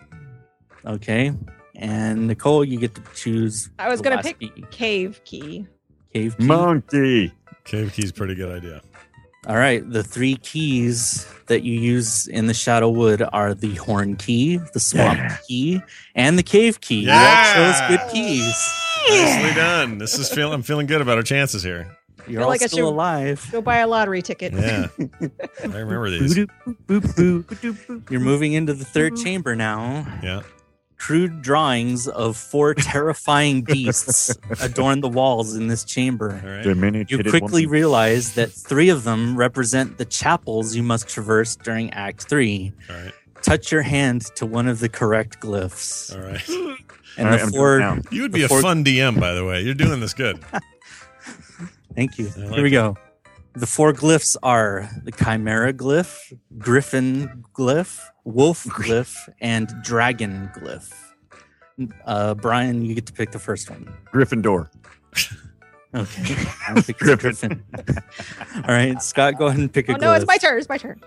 Okay. And Nicole, you get to choose. I was gonna pick key. cave key. Cave key. Monkey. Cave key's pretty good idea. All right, the three keys that you use in the Shadow Wood are the horn key, the swamp Yeah. key, and the cave key. You all Yeah. chose good keys. Nicely done. This is feel I'm feeling good about our chances here. You're all like still alive. Go buy a lottery ticket. Yeah. [LAUGHS] I remember these. Boop, boop, boop, boop. You're moving into the third chamber now. Yeah. Crude drawings of four [LAUGHS] terrifying beasts adorn the walls in this chamber. All right. You quickly woman. realize that three of them represent the chapels you must traverse during Act 3. All right. Touch your hand to one of the correct glyphs. All right. [LAUGHS] And All right, the I'm doing it four. You would be a Before- fun DM, by the way. You're doing this good. [LAUGHS] Thank you. I like Here we it. go. The four glyphs are the Chimera glyph, Griffin glyph, Wolf glyph, and Dragon glyph. Uh, Brian, you get to pick the first one. Gryffindor. [LAUGHS] Okay. I'll pick the Griffin. [LAUGHS] All right, Scott, go ahead and pick a Oh glyph. no, it's my turn. It's my turn.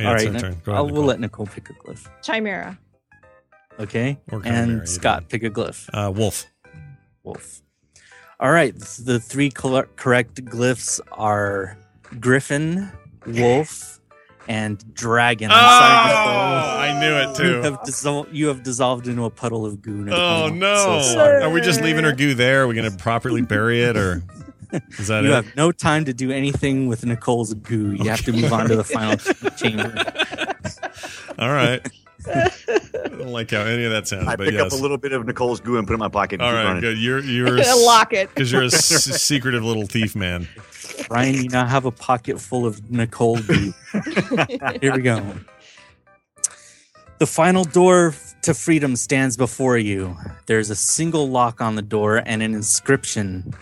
Yeah, All it's right, your turn. I'll, ahead, we'll let Nicole pick a glyph. Chimera. Okay. Chimera, and either Scott, pick a glyph. Uh, Wolf. Wolf. All right. The three col- correct glyphs are Griffin, Wolf, and Dragon. Oh, I'm sorry, oh, I knew it You too. have, dissol- you have dissolved into a puddle of goo. Nicole. Oh no! So. Are we just leaving her goo there? Are we going to properly bury it, or is that You it? have no time to do anything with Nicole's goo. You have to move on to the final [LAUGHS] chamber. All right. I don't like how any of that sounds, I but pick yes. up a little bit of Nicole's goo and put it in my pocket. And All keep right, running. good. You're you're [LAUGHS] Lock it. because you're a s- secretive little thief man. [LAUGHS] Brian, you now have a pocket full of Nicole. [LAUGHS] Here we go. The final door to freedom stands before you. There's a single lock on the door and an inscription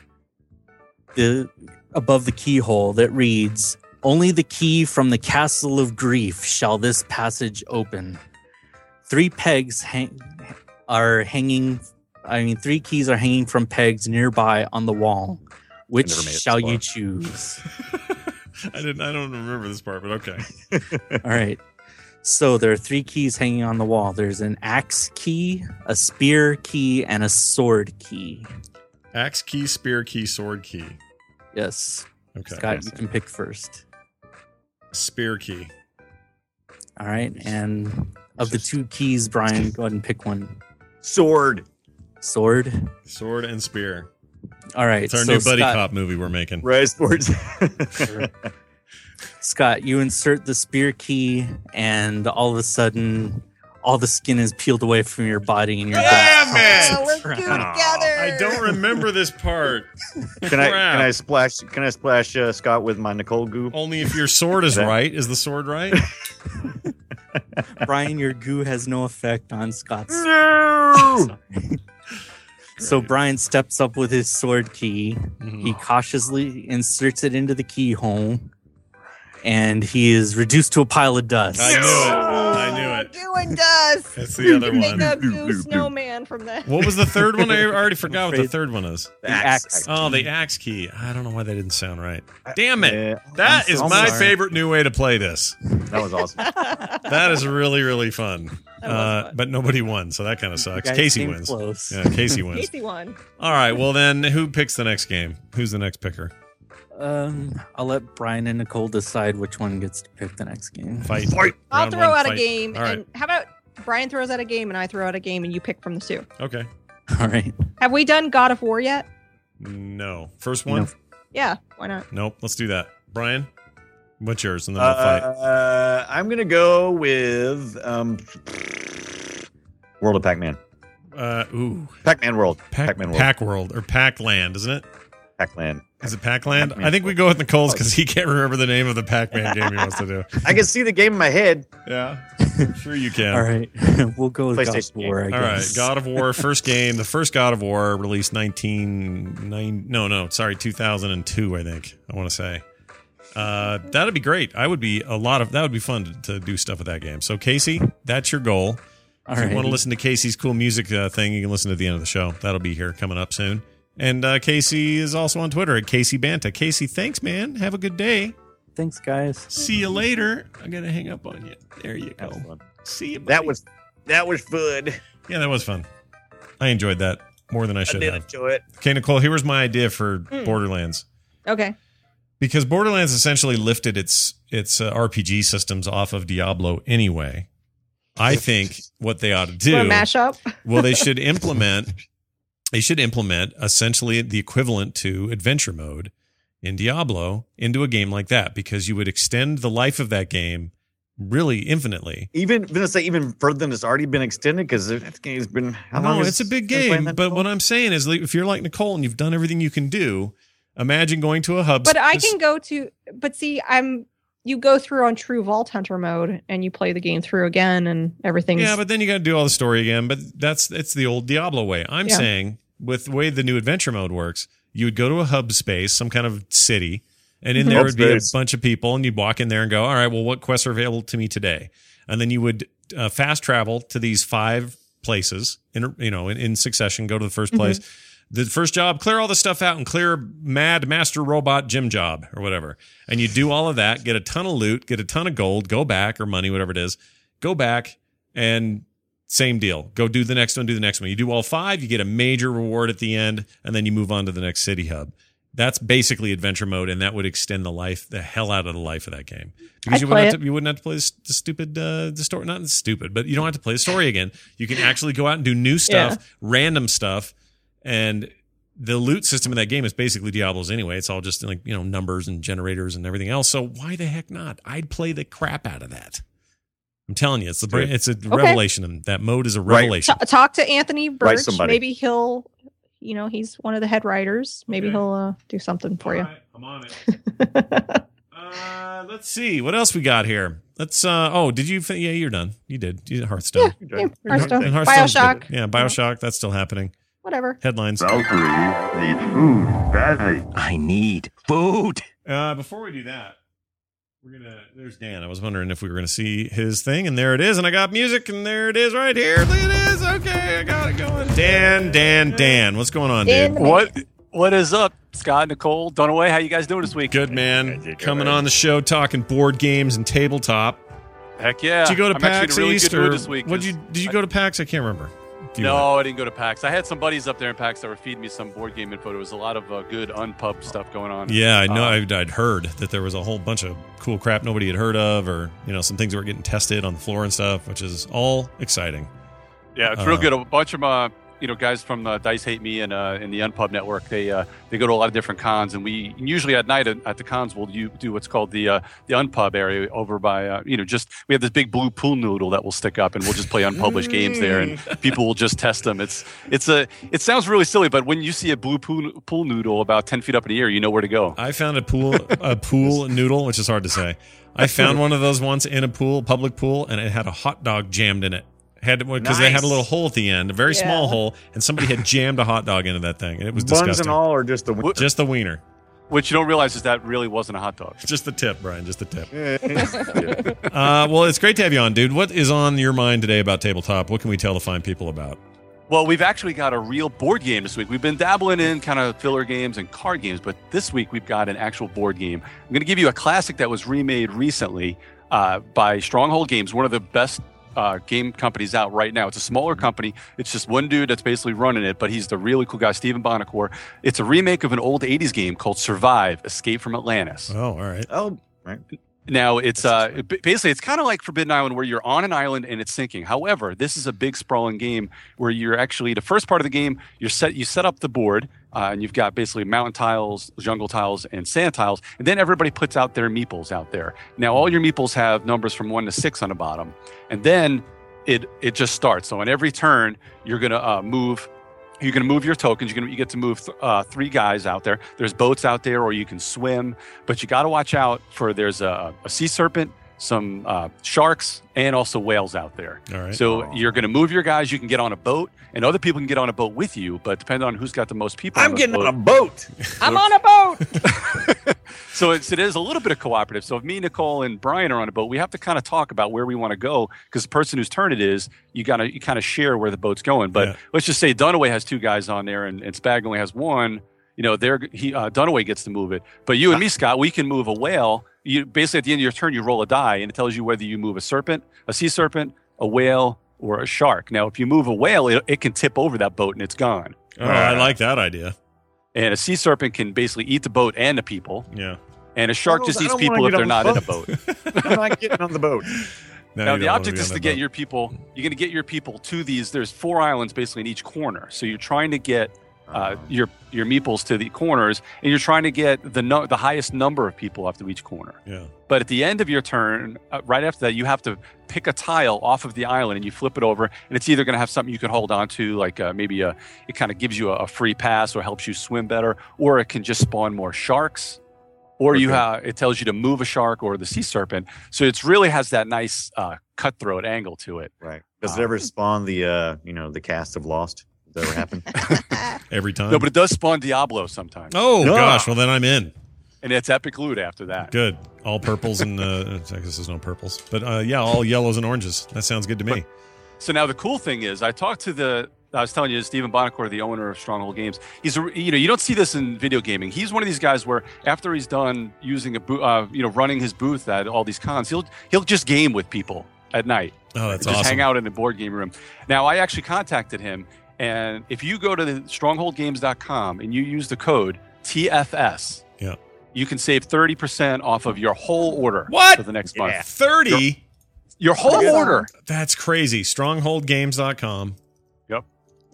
the, above the keyhole that reads Only the key from the castle of grief shall this passage open. Three pegs hang, are hanging, I mean, three keys are hanging from pegs nearby on the wall. Which never made it this shall you choose? [LAUGHS] I didn't. I don't remember this part, but okay. [LAUGHS] All right. So there are three keys hanging on the wall. There's an axe key, a spear key, and a sword key. Axe key, spear key, sword key. Yes. Okay. Scott, you can pick first. Spear key. All right. And of the two keys, Brian, go ahead and pick one. Sword. Sword. Sword and spear. All right. It's our so new buddy Scott, cop movie we're making. Red sports. [LAUGHS] Scott, you insert the spear key, and all of a sudden, all the skin is peeled away from your body, and you're Damn it! Oh, we're goo together. I don't remember this part. [LAUGHS] can I can I splash can I splash uh, Scott with my Nicole goo? Only if your sword is right. Is the sword right? [LAUGHS] Brian, your goo has no effect on Scott's No. So Brian steps up with his sword key. Mhm. He cautiously inserts it into the keyhole, and he is reduced to a pile of dust. I knew it. I. Doing does. [LAUGHS] That's the other one. Make a goo snowman from that. What was the third one? I [LAUGHS] already forgot what the third one is. The axe. Oh, the axe key. I don't know why that didn't sound right. Damn it. Yeah, That I'm is my sorry. favorite new way to play this. that was awesome. [LAUGHS] That is really, really fun. Uh, fun. but nobody won, so that kind of sucks. Casey wins. Close. Yeah, Casey wins. Casey won. All right, well then, who picks the next game? Who's the next picker? Um, I'll let Brian and Nicole decide which one gets to pick the next game. Fight. Fight. I'll Round throw one, out a game. All right. And how about Brian throws out a game and I throw out a game and you pick from the two? Okay. [LAUGHS] All right. Have we done God of War yet? No. First one? No. Yeah, why not? Nope. Let's do that. Brian, what's yours? And then we'll fight. Uh, I'm gonna go with um, World of Pac-Man. Uh, ooh. Pac-Man World. Pac, Pac-Man World. Pac World or Pac Land, isn't it? Pac-Man. Is it Pac Land? Pac-Man. I think we go with Nicole's because he can't remember the name of the Pac Man [LAUGHS] game he wants to do. I can see the game in my head. Yeah. I'm sure you can. All right. [LAUGHS] we'll go with God of War. I All right. God of War, [LAUGHS] first game, the first God of War released 19 no, no, sorry, 2002, I think. I want to say. Uh, that'd be great. I would be a lot of that would be fun to, to do stuff with that game. So Casey, that's your goal. All if you want to listen to Casey's cool music uh, thing, you can listen to the end of the show. That'll be here coming up soon. And uh, Casey is also on Twitter at Casey Banta. Casey, thanks, man. Have a good day. Thanks, guys. See you later. I'm gonna hang up on you. There you go. See you. That was that was fun. yeah, that was fun. I enjoyed that more than I should I should did have. enjoy it. Okay, Nicole, here was my idea for Mm. Borderlands. Okay. because Borderlands essentially lifted its its uh, RPG systems off of Diablo anyway. I think what they ought to do, Want a mashup? well, they should implement, [LAUGHS] they should implement essentially the equivalent to adventure mode in Diablo into a game like that because you would extend the life of that game really infinitely. Even I'm gonna say even further than it's already been extended because that game's been how long? no, has- it's a big game, but for? what I'm saying is, if you're like Nicole and you've done everything you can do, imagine going to a hub. But I can go to. But see, I'm. You go through on True Vault Hunter mode, and you play the game through again, and everything. Yeah, but then you got to do all the story again. But that's it's the old Diablo way. I'm Yeah. saying with the way the new adventure mode works, you would go to a hub space, some kind of city, and in Mhm. there would be a bunch of people, and you'd walk in there and go, "All right, well, what quests are available to me today?" And then you would uh, fast travel to these five places in you know in, in succession. Go to the 1st Mhm. place. The first job, clear all the stuff out and clear Mad Master Robot Gym Job or whatever. And you do all of that, get a ton of loot, get a ton of gold, go back or money, whatever it is, go back and same deal. Go do the next one, do the next one. You do all five, you get a major reward at the end, and then you move on to the next city hub. That's basically adventure mode, and that would extend the life, the hell out of the life of that game. Because I'd you wouldn't, have to, you wouldn't have to play the, the stupid, uh, the story, not stupid, but you don't have to play the story again. You can actually go out and do new stuff, random stuff, and the loot system in that game is basically Diablo's anyway. It's all just like, you know, numbers and generators and everything else. So why the heck not? I'd play the crap out of that. I'm telling you, it's the brain, it's a revelation. And that mode is a Right. revelation. Talk to Anthony Burch. Maybe he'll. You know, he's one of the head writers. Maybe Okay. he'll uh, do something for you. All right, I'm on it. [LAUGHS] Uh, let's see what else we got here. Let's. uh Oh, did you? fin- Yeah, you're done. You did. You did Hearthstone. Yeah, Okay. Hearthstone. And Hearthstone's Bioshock. Yeah, Bioshock. That's still happening. Whatever. Headlines. Valkyrie needs food badly. I need food. Uh, before we do that, we're gonna. There's Dan. I was wondering if we were gonna see his thing, and there it is. And I got music, and there it is right here. Look at this. Okay, I got it going. Dan, Dan, Dan. What's going on, Dan dude? What what is up, Scott, Nicole, Dunaway? How you guys doing this week? Good man. Coming on the show, talking board games and tabletop. Heck yeah! Did you go to I'm PAX actually in a really East good or this week? What you 'cause did you go to PAX? I can't remember. No. I didn't go to PAX. I had some buddies up there in PAX that were feeding me some board game info. There was a lot of uh, good unpub stuff going on. Yeah, I know. Uh, I'd, I'd heard that there was a whole bunch of cool crap nobody had heard of, or you know, some things that were getting tested on the floor and stuff, which is all exciting. Yeah, it's Uh, real good. A bunch of uh, you know guys from uh, Dice Hate Me and uh, and the Unpub Network. They uh, they go to a lot of different cons, and we usually at night at, at the cons we'll you do what's called the uh, the Unpub area over by uh, you know just we have this big blue pool noodle that we'll stick up, and we'll just play unpublished games there, and [LAUGHS] people will just test them. It's it's a it sounds really silly, but when you see a blue pool, pool noodle about ten feet up in the air, you know where to go. I found a pool a pool [LAUGHS] noodle, which is hard to say. I found one of those once in a pool, public pool, and it had a hot dog jammed in it. Had to because they had a little hole at the end, a very Yeah. small hole, and somebody had jammed a hot dog into that thing, and it was Buns disgusting. and all, or just the What- Just the wiener, What you don't realize is that really wasn't a hot dog. [LAUGHS] just the tip, Brian, just the tip. [LAUGHS] Uh, well, it's great to have you on, dude. What is on your mind today about tabletop? What can we tell the fine people about? Well, we've actually got a real board game this week. We've been dabbling in kind of filler games and card games, but this week we've got an actual board game. I'm going to give you a classic that was remade recently uh, by Stronghold Games, one of the best uh, game companies out right now. It's a smaller company. It's just one dude that's basically running it, but he's the really cool guy, Stephen Buonocore. It's a remake of an old 80s game called Survive Escape from Atlantis. Oh, all right. oh, right. Now it's uh basically it's kind of like Forbidden Island where you're on an island and it's sinking. However, this is a big sprawling game where you're actually the first part of the game you're set you set up the board uh, and you've got basically mountain tiles, jungle tiles, and sand tiles, and then everybody puts out their meeples out there. Now all your meeples have numbers from one to six on the bottom, and then it it just starts. So on every turn you're gonna uh, move you're going to move your tokens. You're going to you get to move th- uh, three guys out there. There's boats out there, or you can swim. But you got to watch out for there's a, a sea serpent, some uh, sharks, and also whales out there. All right. So you're going to move your guys. You can get on a boat, and other people can get on a boat with you. But depending on who's got the most people, I'm on getting boat, on a boat. [LAUGHS] I'm on a boat. [LAUGHS] so it's, it is a little bit of cooperative. So if me, Nicole, and Brian are on a boat, we have to kind of talk about where we want to go because the person whose turn it is, you gotta you kind of share where the boat's going. But Yeah. let's just say Dunaway has two guys on there, and, and Spag only has one. You know, they're he uh, Dunaway gets to move it, but you and me, [LAUGHS] Scott, we can move a whale. You basically at the end of your turn, you roll a die, and it tells you whether you move a serpent, a sea serpent, a whale, or a shark. Now, if you move a whale, it, it can tip over that boat and it's gone. Oh, I like that idea. And a sea serpent can basically eat the boat and the people. Yeah. And a shark oh, just eats people if they're not the in a boat. [LAUGHS] I'm not getting on the boat. [LAUGHS] Now now the don't wanna object is to that get boat. your people. You're going to get your people to these. There's four islands basically in each corner. So you're trying to get uh, your your meeples to the corners, and you're trying to get the no, the highest number of people off to each corner. Yeah. But at the end of your turn, uh, right after that, you have to pick a tile off of the island and you flip it over, and it's either going to have something you can hold on to, like uh, maybe a, it kind of gives you a, a free pass or helps you swim better, or it can just spawn more sharks, or you have it tells you to move a shark or the sea serpent. So it really has that nice uh, cutthroat angle to it. Right. Does it ever spawn the uh you know the cast of Lost? Does that ever happen? [LAUGHS] Every time. No, but it does spawn Diablo sometimes, oh Yeah. gosh, well then I'm in. and it's epic loot after that. Good. All purples and uh, I guess there's no purples, but uh, yeah, all yellows and oranges. That sounds good to me. So now the cool thing is, I talked to the. I was telling you, Stephen Buonocore, the owner of Stronghold Games. He's a, you know you don't see this in video gaming. He's one of these guys where after he's done using a booth, uh, you know, running his booth at all these cons, he'll he'll just game with people at night. Oh, that's awesome. just awesome. hang out in the board game room. Now I actually contacted him, and if you go to the strongholdgames.com and you use the code TFS, Yeah. you can save thirty percent off of your whole order What? for the next Yeah. month. Thirty. Your whole order. That's crazy. Strongholdgames.com.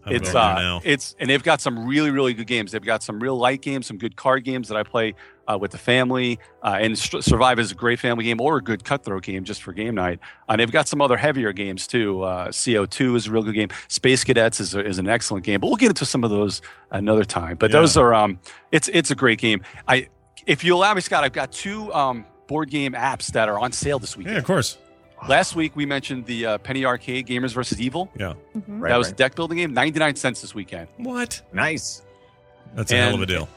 It's uh, it's and they've got some really really good games. They've got some real light games, some good card games that I play uh, with the family. Uh, and St- Survive is a great family game or a good cutthroat game just for game night. And they've got some other heavier games too. Uh, CO2 is a real good game. Space Cadets is, a, is an excellent game. But we'll get into some of those another time. But Yeah. those are um, it's it's a great game. I if you allow me, Scott, I've got two um, board game apps that are on sale this weekend. yeah, of course. Last week we mentioned the uh, Penny Arcade Gamers versus Evil. Yeah. Mhm. Right, that was right. a deck building game, 99 cents this weekend. What? nice. That's a hell of a deal.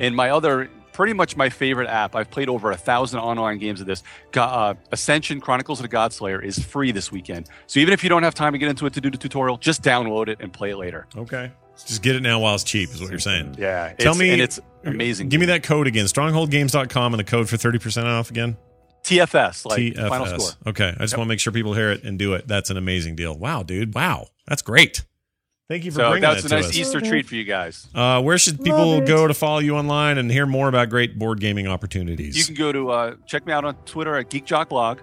And my other, pretty much my favorite app, I've played over a thousand online games of this. Uh, Ascension Chronicles of the Godslayer is free this weekend. So even if you don't have time to get into it to do the tutorial, just download it and play it later. Okay. Just get it now while it's cheap, is what you're saying. Yeah. Tell it's- me- And it's amazing. Give me that code again. Strongholdgames.com and the code for 30% off again. TFS, like final TFS. score. Okay. I just want to make sure people hear it and do it. That's an amazing deal. Wow, dude. Wow. That's great. Thank you for So bringing that. that's that a to nice us. Easter treat for you guys. Uh, where should people go to follow you online and hear more about great board gaming opportunities? You can go to uh, check me out on Twitter at Geek Jock Blog.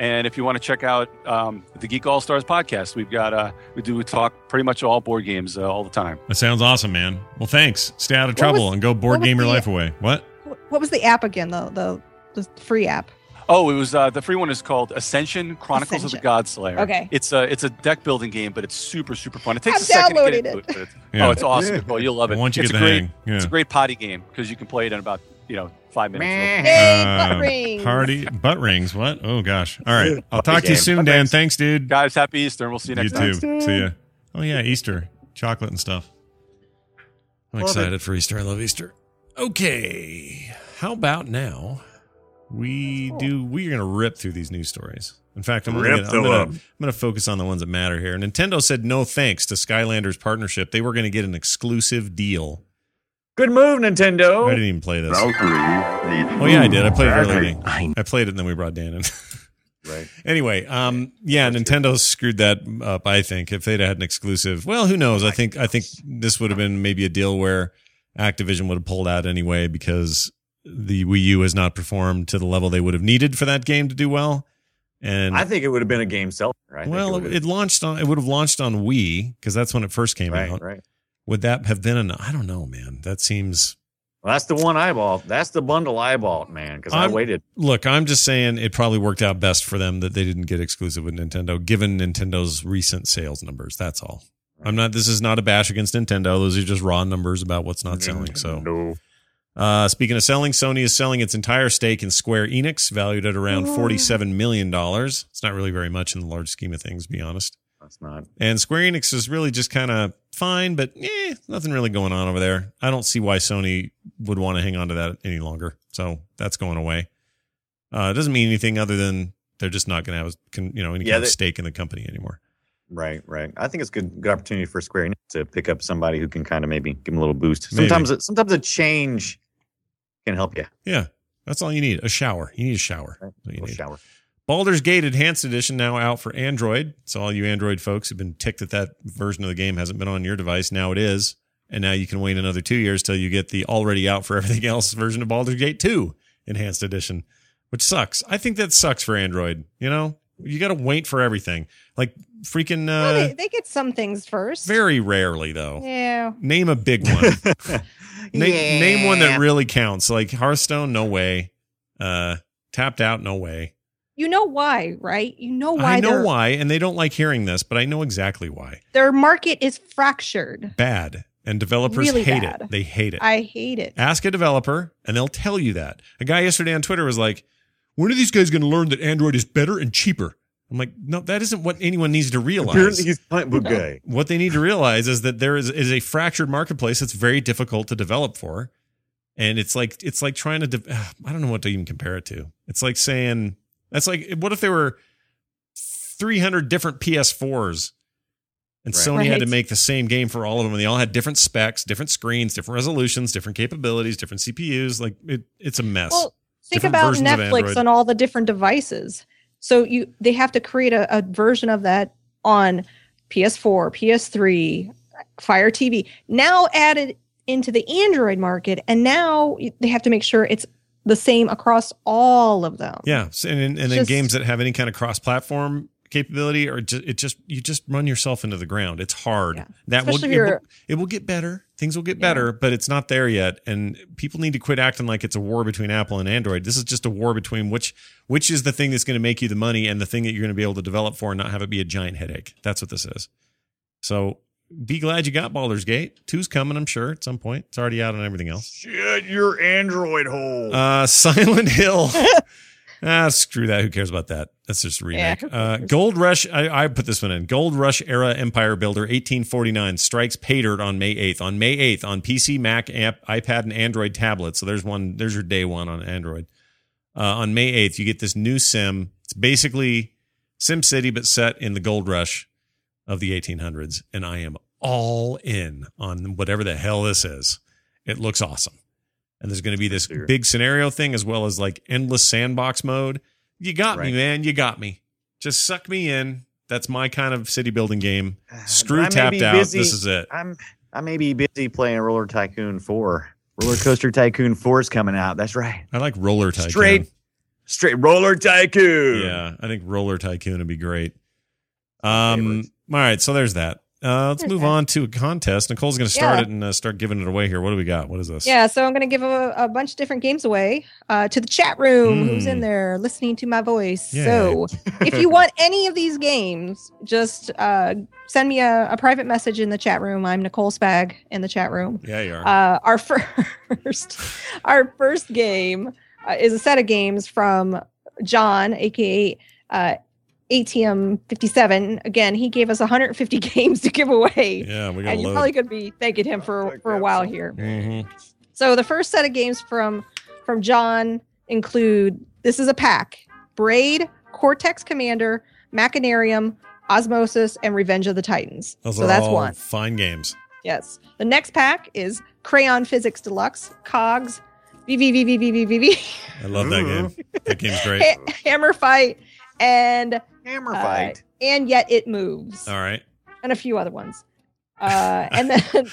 And if you want to check out um, the Geek All Stars podcast, we've got uh, we do we talk pretty much all board games uh, all the time. that sounds awesome, man. Well, thanks. Stay out of What trouble was- and go board game your the- life away. What? What was the app again? The the the free app. Oh, it was uh, the free one is called Ascension Chronicles of the Godslayer. Okay. it's a it's a deck building game, but it's super super fun. It takes I'm a second to downloading get into it. it. [LAUGHS] Yeah. Oh, it's awesome. Well, you'll love it. Once you it's get a the great, hang. Yeah. It's a great potty game because you can play it in about you know five minutes. Uh, butt rings. Party butt rings. What? Oh gosh. All right. I'll talk to you game. soon, Dan. Thanks, dude. Guys, happy Easter, we'll see you You next too. time. See ya. Oh yeah, Easter chocolate and stuff. I'm Love excited for Easter. I love Easter. Okay, how about now? We do. We are going to rip through these news stories. In fact, I'm Rip gonna. I'm going to focus on the ones that matter here. Nintendo said no thanks to Skylanders partnership. They were going to get an exclusive deal. Good move, Nintendo. I didn't even play this. Oh yeah, I did. I played it badly. earlier. I I played it and then we brought Dan in. [LAUGHS] Right. Anyway, um, yeah, Nintendo screwed that up. I think if they'd had an exclusive, well, who knows? I think I think this would have been maybe a deal where Activision would have pulled out anyway because the Wii U has not performed to the level they would have needed for that game to do well. And I think it would have been a game seller. I think well, it, it, launched on it would have launched on Wii because that's when it first came right, out. right. Would that have been an? I don't know, man. That seems Well, that's the one I bought. That's the bundle I bought, man. Because I waited. Look, I'm just saying it probably worked out best for them that they didn't get exclusive with Nintendo, given Nintendo's recent sales numbers. That's all. I'm not. This is not a bash against Nintendo. Those are just raw numbers about what's not selling. So, no. Uh, speaking of selling, Sony is selling its entire stake in Square Enix, valued at around Oh. 47 million dollars. It's not really very much in the large scheme of things, to be honest. That's not. And Square Enix is really just kind of fine, but eh, nothing really going on over there. I don't see why Sony would want to hang on to that any longer. So that's going away. Uh, it doesn't mean anything other than they're just not going to have, con- you know, any Yeah, kind of stake in the company anymore. Right, right. I think it's good good opportunity for Square Enix to pick up somebody who can kind of maybe give them a little boost. Sometimes, it- sometimes a change can help you. Yeah, that's all you need. A shower. You need a shower. Right? You Little need. shower. Baldur's Gate Enhanced Edition now out for Android. So all you Android folks who've been ticked that that version of the game hasn't been on your device, now it is. And now you can wait another two years till you get the already out for [LAUGHS] everything else version of Baldur's Gate 2 Enhanced Edition, which sucks. I think that sucks for Android. You know, you got to wait for everything. Like freaking, Well, uh, they, they get some things first. very rarely though. yeah. Name a big one. [LAUGHS] Na- Yeah. Name one that really counts. Like Hearthstone, no way. Uh, tapped out, no way. You know why, right? You know why I know why, and they don't like hearing this, but I know exactly why. their market is fractured. Bad, and developers Really hate bad. it. They hate it. I hate it. Ask a developer, and they'll tell you that. A guy yesterday on Twitter was like, "When are these guys going to learn that Android is better and cheaper?" I'm like, "No, that isn't what anyone needs to realize." Apparently, he's comic book guy. what they need to realize is that there is, is a fractured marketplace that's very difficult to develop for and it's like it's like trying to de- [SIGHS] i don't know what to even compare it to it's like saying that's like what if there were 300 different ps4s and Right. sony had to make the same game for all of them and they all had different specs different screens different resolutions different capabilities different cpus like it, it's a mess Well, think Different about Netflix Android. on all the different devices. So you they have to create a, a version of that on PS4, PS3, Fire TV. Now added into the Android market, and now they have to make sure it's the same across all of them. Yeah, and and, and then Just- games that have any kind of cross-platform capability or just, it just you just run yourself into the ground. It's hard. Yeah. That will, it will it will get better. Things will get Yeah. better, but it's not there yet. And people need to quit acting like it's a war between Apple and Android. This is just a war between which which is the thing that's going to make you the money and the thing that you're going to be able to develop for and not have it be a giant headache. That's what this is. So be glad you got Baldur's Gate. Two's coming, I'm sure, at some point. It's already out on everything else. Shut your Android hole. Uh, [LAUGHS] Silent Hill. [LAUGHS] ah, screw that. Who cares about that? That's just a remake. who uh. Gold Rush. I, I put this one in. Gold Rush era Empire Builder 1849 strikes pay dirt on May 8th. On May 8th on PC, Mac, app, iPad, and Android tablet. So there's one. There's your day one on Android. Uh, on May 8th, you get this new sim. It's basically Sim City, but set in the Gold Rush of the 1800s. And I am all in on whatever the hell this is. It looks awesome. And there's going to be this Sure. big scenario thing as well as like endless sandbox mode. You got me, man. You got me. Just suck me in. That's my kind of city building game. [SIGHS] Screw tapped out. busy- This is it. I'm I may be busy playing Roller Tycoon 4. Roller Coaster Tycoon 4 is coming out. That's right. I like Roller Tycoon. Straight straight Roller Tycoon. Yeah, I think Roller Tycoon would be great. Um, all right, so there's that. Uh, let's move on to a contest. Nicole's going to start Yeah. it and uh, start giving it away here. What do we got? What is this? Yeah, so I'm going to give a, a bunch of different games away uh, to the chat room who's Mm. in there listening to my voice. Yay. So [LAUGHS] if you want any of these games, just uh, send me a, a private message in the chat room. I'm Nicole Spag in the chat room. Yeah, you are. Uh, our [LAUGHS] first, our first game uh, is a set of games from John, aka uh, ATM 57. Again, he gave us 150 [LAUGHS] games to give away, yeah, we got and you're probably going to be thanking him for for a while here. Mm-hmm. So the first set of games from from John include this is a pack: Braid, Cortex Commander, Machinarium, Osmosis, and Revenge of the Titans. Those so are that's all one. fine games. Yes. The next pack is Crayon Physics Deluxe, Cogs, VVVVVVV, I love that game. That game's great. Hammer Fight, and Hammer uh, fight. and yet it moves, All right. and a few other ones. Uh, and then [LAUGHS]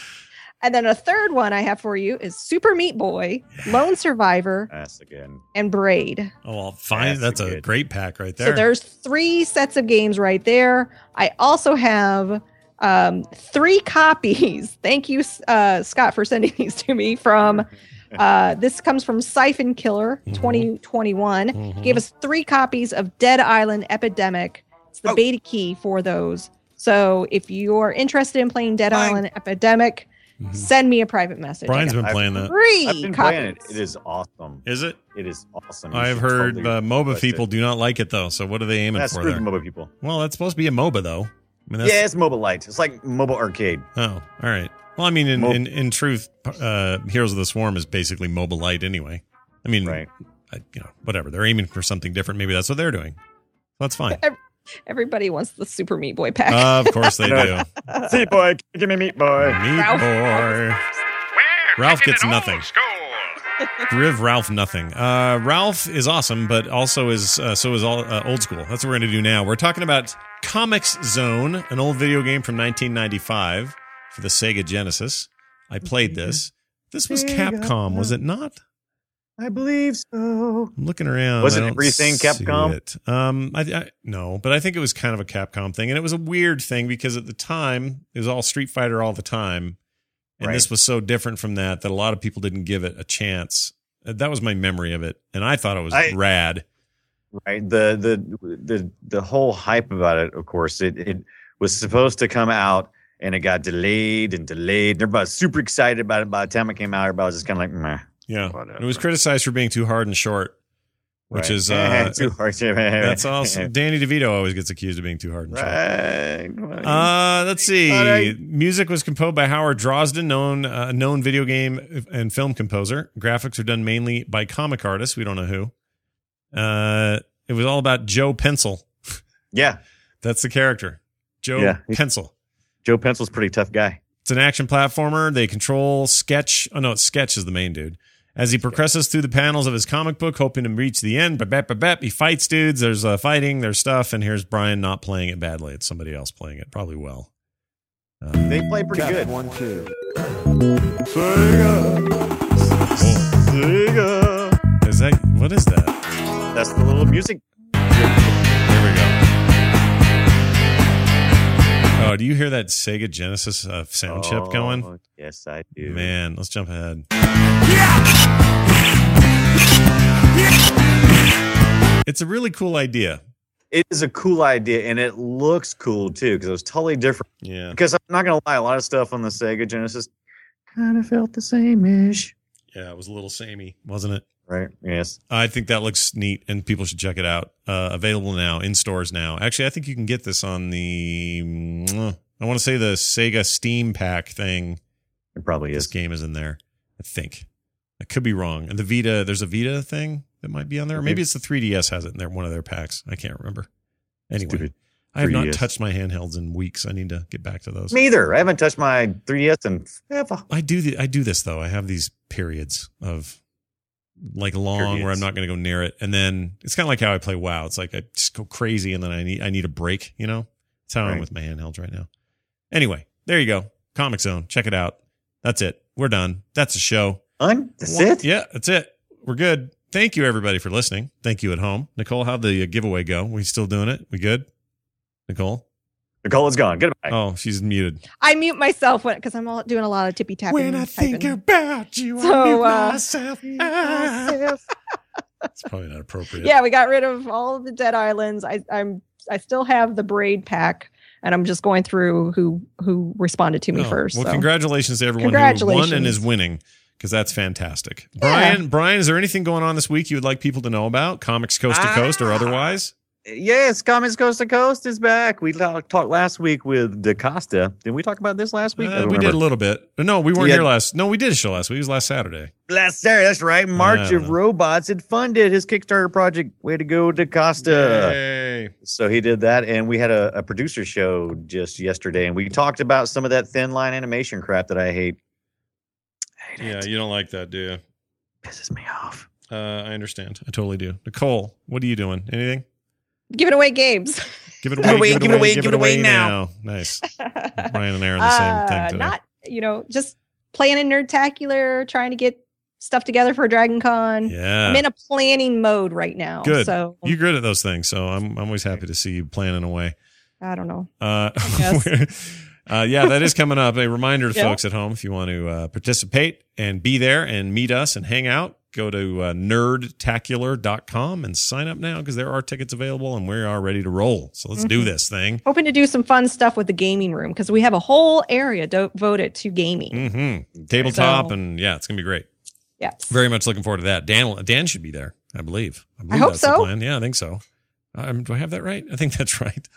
and then a third one I have for you is Super Meat Boy, Lone Survivor, That's again. and Braid. Oh, well, fine. That's That's a good. great pack right there. So there's three sets of games right there. I also have um, three copies. [LAUGHS] Thank you, uh, Scott, for sending these to me. From [LAUGHS] uh, this comes from Siphon Killer Mhm. 2021. Mhm. Gave us three copies of Dead Island Epidemic. It's the Oh. beta key for those. So if you're interested in playing Dead Fine. Island Epidemic, Mhm. send me a private message. I Brian's been playing that. three I've been copies. playing it. It is awesome. Is it? It is awesome. You I've heard totally uh, MOBA people it. do not like it though. So what are they aiming That's for screw there? the MOBA people. Well, that's supposed to be a MOBA though. I mean, Yeah, it's mobile light. It's like mobile arcade. Oh, all right. Well, I mean, in Mo- in, in truth, uh, Heroes of the Swarm is basically mobile light anyway. I mean, Right. I, you know, whatever. They're aiming for something different. Maybe that's what they're doing. That's fine. Everybody wants the Super Meat Boy pack. of course they [LAUGHS] do. Meat boy, give me meat boy. Meat Ralph. boy. Ralph gets nothing. Griv [LAUGHS] [LAUGHS] Ralph nothing. Uh, Ralph is awesome, but also is uh, so is all uh, old school. That's what we're going to do now. We're talking about Comix Zone, an old video game from 1995 for the Sega Genesis. I played this. This was Sega. Capcom, was it not? I believe so. I'm looking around. Wasn't I don't everything Capcom? it. Um, I, I no, but I think it was kind of a Capcom thing, and it was a weird thing because at the time it was all Street Fighter all the time, and Right. this was so different from that that a lot of people didn't give it a chance. Uh, That was my memory of it, and I thought it was I- rad. Right. The the the the whole hype about it, of course, it it was supposed to come out and it got delayed and delayed. And everybody was super excited about it. By the time it came out, everybody was just kind of like, meh. Yeah, Whatever. it was criticized for being too hard and short, which Right. is [LAUGHS] uh, too hard. [LAUGHS] [LAUGHS] that's also Danny DeVito always gets accused of being too hard and short. right. Uh, let's see. Right. Music was composed by Howard Drossin, known uh, known video game and film composer. Graphics are done mainly by comic artists. We don't know who. Uh, it was all about Joe Pencil. yeah, That's the character, Joe Yeah. Pencil. Joe Pencil's a pretty tough guy. It's an action platformer. They control Sketch. Oh no, it's Sketch is the main dude. As he progresses through the panels of his comic book, hoping to reach the end, but bap, bap, bap, he fights dudes. There's uh, fighting, there's stuff, and here's Brian not playing it badly. It's somebody else playing it, probably well. Uh, They play pretty good. One, two. Sega. Sega. Is that what is that? That's the little music. Here we go. Oh, [LAUGHS] do you hear that Sega Genesis uh, sound chip going? Oh, Yes, I do. Man, let's jump ahead. It's a really cool idea. It is a cool idea, and it looks cool too because it was totally different. Yeah. Because I'm not gonna lie, a lot of stuff on the Sega Genesis kind of felt the same-ish. Yeah, it was a little samey, wasn't it? Right? Yes. I think that looks neat and people should check it out. Uh, available now in stores now. Actually, I think you can get this on the, mm, I want to say the Sega Steam Pack thing. It probably This is. game is in there. I think. I could be wrong. And the Vita, there's a Vita thing that might be on there. Or Maybe it's the 3DS has it in there, one of their packs. I can't remember. Anyway, Stupid I have not 3DS. touched my handhelds in weeks. I need to get back to those. Me either. I haven't touched my 3DS in forever. I do the, I do this though. I have these periods of like long where I'm not going to go near it, and then it's kind of like how I play WoW. It's like I just go crazy, and then I need I need a break. You know, that's how I'm with my handhelds right now. Anyway, there you go. Comic Zone. Check it out. That's it. We're done. That's the show. Done? That's One- it? Yeah, that's it. We're good. Thank you everybody for listening. Thank you at home. Nicole, how'd the uh, giveaway go? We still doing it? We good? Nicole? Nicole is gone. Goodbye. Oh, she's muted. I mute myself when because I'm all doing a lot of tippy tapping. When I typing. Think about you, So, mute uh, myself. It's probably not appropriate. yeah, we got rid of all of the dead islands. I, I'm I still have the braid pack, and I'm just going through who who responded to me Oh, first. Well, so. congratulations to everyone who Congratulations. won and is winning because that's fantastic. Brian, Brian, is there anything going on this week you would like people to know about? Comics Coast to Coast or Ah. otherwise? Yes, Comics Coast to Coast is back. We ta- talked last week with DaCosta. Did we talk about this last week? Uh, we did a little bit. No, we weren't Yeah. here last. No, we did a show last week. It was last Saturday. Last Saturday, that's right. March of know. Robots had funded his Kickstarter project. Way to go, DaCosta. Yay. So he did that, and we had a, a producer show just yesterday, and we talked about some of that thin line animation crap that I hate. hate Yeah, it. you don't like that, do you? pisses me off. Uh, I understand. I totally do. Nicole, what are you doing? Anything? Giving away games. Give it Give away. it away, give it away, give it away now. Nice. [LAUGHS] Brian and Aaron the same Uh, thing today. Not you know just playing in Nerdtacular, trying to get stuff together for Dragon Con. yeah. I'm in a planning mode right now. Good. So You're good at those things, so I'm I'm always happy to see you planning away. I don't know. Uh, [LAUGHS] guess. uh, yeah, that is coming up. A reminder to [LAUGHS] Yeah. folks at home if you want to uh, participate and be there and meet us and hang out, go to uh, nerdtacular.com and sign up now because there are tickets available and we are ready to roll. So let's do Mhm. this thing. Hoping to do some fun stuff with the gaming room because we have a whole area devoted to gaming. hmm Tabletop So- and yeah, it's gonna be great. Yes. Very much looking forward to that. Dan Dan should be there, I believe. I, believe hope that's the so. plan. Yeah, I think so. Um, do I have that right? I think that's [LAUGHS] right.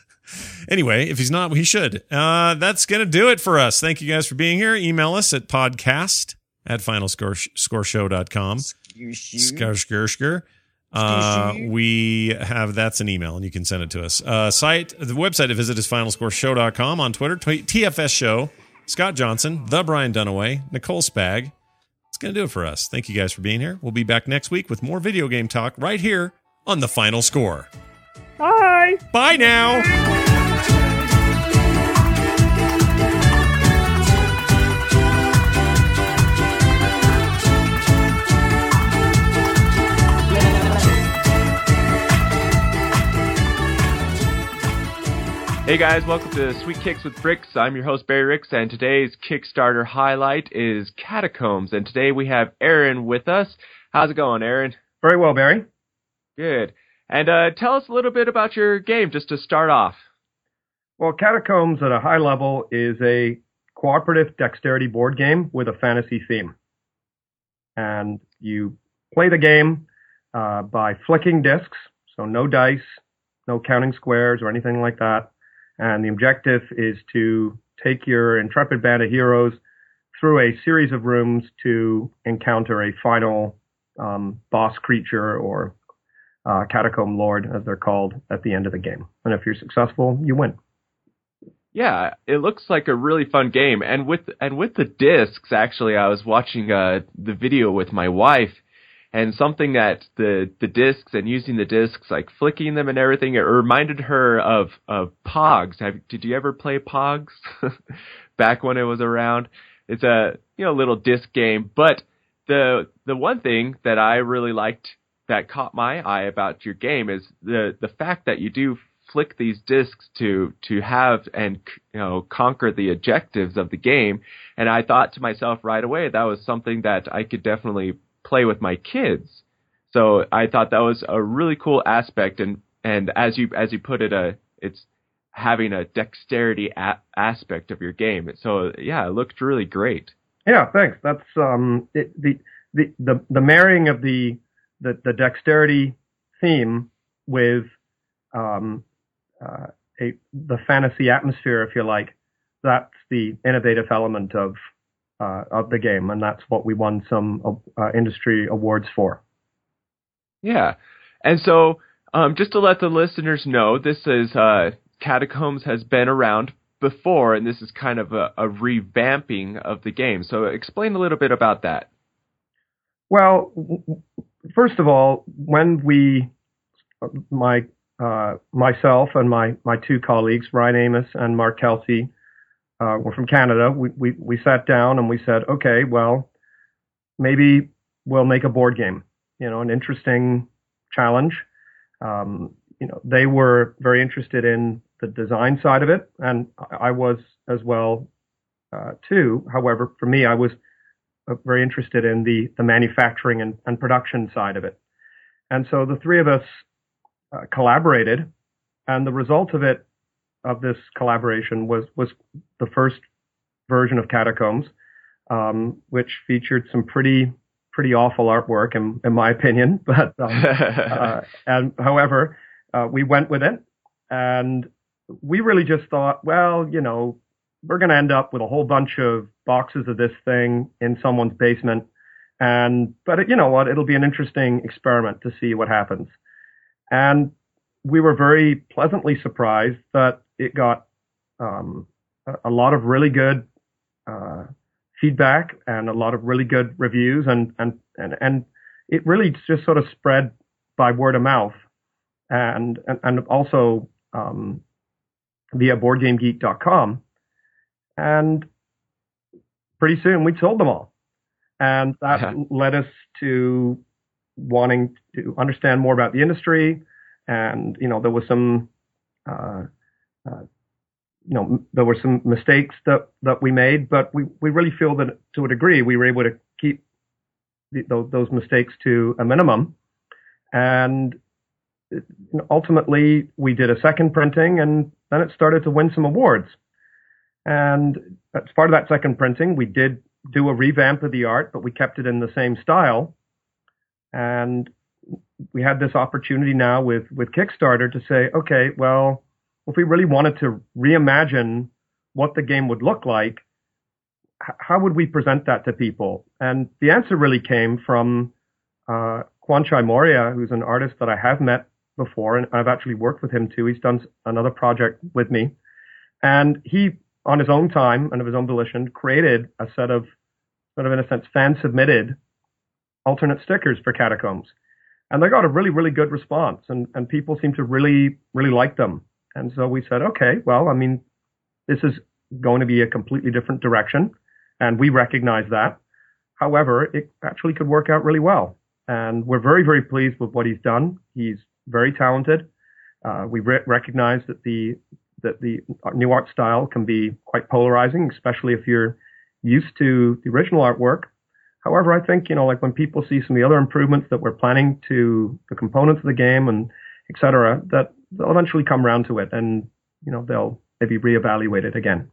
Anyway, if he's not, he should. Uh, that's going to do it for us. Thank you guys for being here. Email us at podcast at finalscoreshow.com. Skar, skar, skar. Uh, we have that's an email and you can send it to us. Uh, site, the website to visit is finalscoreshow.com on Twitter, T- TFS Show, Scott Johnson, The Brian Dunaway, Nicole Spag. It's going to do it for us. Thank you guys for being here. We'll be back next week with more video game talk right here on the final score. Bye. Bye now. Hey guys, welcome to Sweet Kicks with Bricks. I'm your host Barry Ricks, and today's Kickstarter highlight is Catacombs. And today we have Aaron with us. How's it going, Aaron? Very well, Barry. Good. And uh, tell us a little bit about your game, just to start off. Well, Catacombs at a high level is a cooperative dexterity board game with a fantasy theme. And you play the game uh, by flicking discs, so no dice, no counting squares or anything like that. And the objective is to take your intrepid band of heroes through a series of rooms to encounter a final um, boss creature or uh, catacomb lord, as they're called, at the end of the game. And if you're successful, you win. Yeah, it looks like a really fun game, and with and with the discs, actually, I was watching uh, the video with my wife, and something that the the discs and using the discs, like flicking them and everything, it reminded her of of Pogs. Have, did you ever play Pogs [LAUGHS] back when it was around? It's a you know little disc game, but the the one thing that I really liked that caught my eye about your game is the the fact that you do flick these discs to to have and you know conquer the objectives of the game and I thought to myself right away that was something that I could definitely play with my kids so I thought that was a really cool aspect and and as you as you put it uh it's having a dexterity a- aspect of your game so yeah it looked really great Yeah, thanks. That's um it, the the the the marrying of the the, the dexterity theme with um uh, a the fantasy atmosphere, if you like. That's the innovative element of uh, of the game, and that's what we won some uh, industry awards for. Yeah. And so, um, just to let the listeners know, this is uh, Catacombs has been around before, and this is kind of a, a revamping of the game. So, explain a little bit about that. Well, first of all, when we, my uh, myself and my my two colleagues, Ryan Amos and Mark Kelsey, uh, were from Canada. We, we we sat down and we said, okay, well, maybe we'll make a board game. You know, an interesting challenge. Um, you know, they were very interested in the design side of it, and I was as well uh, too. However, for me, I was uh, very interested in the the manufacturing and, and production side of it, and so the three of us uh, collaborated, and the result of it of this collaboration was was the first version of Catacombs, um, which featured some pretty pretty awful artwork in, in my opinion. [LAUGHS] But um, [LAUGHS] uh, and however, uh, we went with it, and we really just thought, well, you know, we're going to end up with a whole bunch of boxes of this thing in someone's basement, and but it, you know what, it'll be an interesting experiment to see what happens. And we were very pleasantly surprised that it got um, a, lot of really good uh, feedback and a lot of really good reviews, and and and and it really just sort of spread by word of mouth, and and, and also um, via BoardGameGeek.com, and pretty soon we sold them all, and that Yeah. led us to wanting to understand more about the industry, and you know there was some. Uh, uh, you know, there were some mistakes that, that we made, but we, we really feel that to a degree we were able to keep the, those, those mistakes to a minimum. And ultimately we did a second printing and then it started to win some awards. And as part of that second printing, we did do a revamp of the art, but we kept it in the same style. And we had this opportunity now with, with Kickstarter to say, okay, well, if we really wanted to reimagine what the game would look like, how would we present that to people? And the answer really came from uh, Kwanchai Moriya, who's an artist that I have met before, and I've actually worked with him too. He's done another project with me, and he, on his own time and of his own volition, created a set of sort of in a sense fan submitted alternate stickers for Catacombs, and they got a really really good response, and and people seem to really really like them. And so we said, okay, well, I mean, this is going to be a completely different direction, and we recognize that. However, it actually could work out really well, and we're very very pleased with what he's done. He's very talented. Uh, we re- recognize that the that the new art style can be quite polarizing, especially if you're used to the original artwork. However, I think, you know, like when people see some of the other improvements that we're planning to the components of the game and et cetera, that they'll eventually come around to it and, you know, they'll maybe reevaluate it again.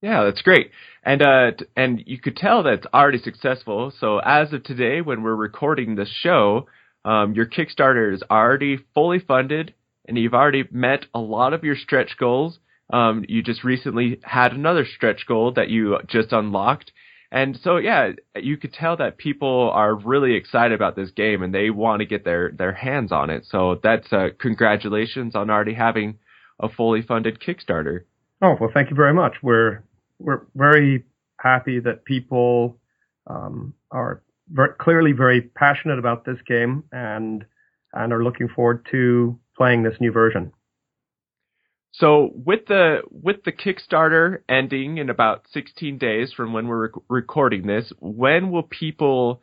Yeah, that's great. And uh and you could tell that's already successful. So as of today when we're recording this show, um, your Kickstarter is already fully funded and you've already met a lot of your stretch goals. Um, you just recently had another stretch goal that you just unlocked. And so, yeah, you could tell that people are really excited about this game and they want to get their, their hands on it. So that's, uh, congratulations on already having a fully funded Kickstarter. Oh, well, thank you very much. We're, we're very happy that people, um, are very, clearly very passionate about this game and, and are looking forward to playing this new version. So with the with the Kickstarter ending in about 16 days from when we're rec- recording this, when will people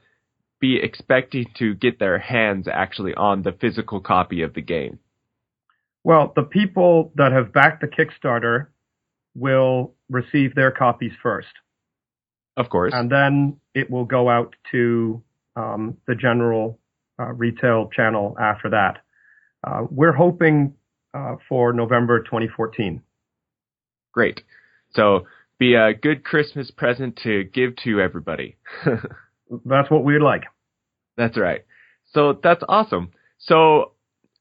be expecting to get their hands actually on the physical copy of the game? Well, the people that have backed the Kickstarter will receive their copies first. Of course. And then it will go out to um, the general uh, retail channel after that. Uh, we're hoping uh, for November 2014. Great. So be a good Christmas present to give to everybody. [LAUGHS] that's what we'd like. That's right. So that's awesome. So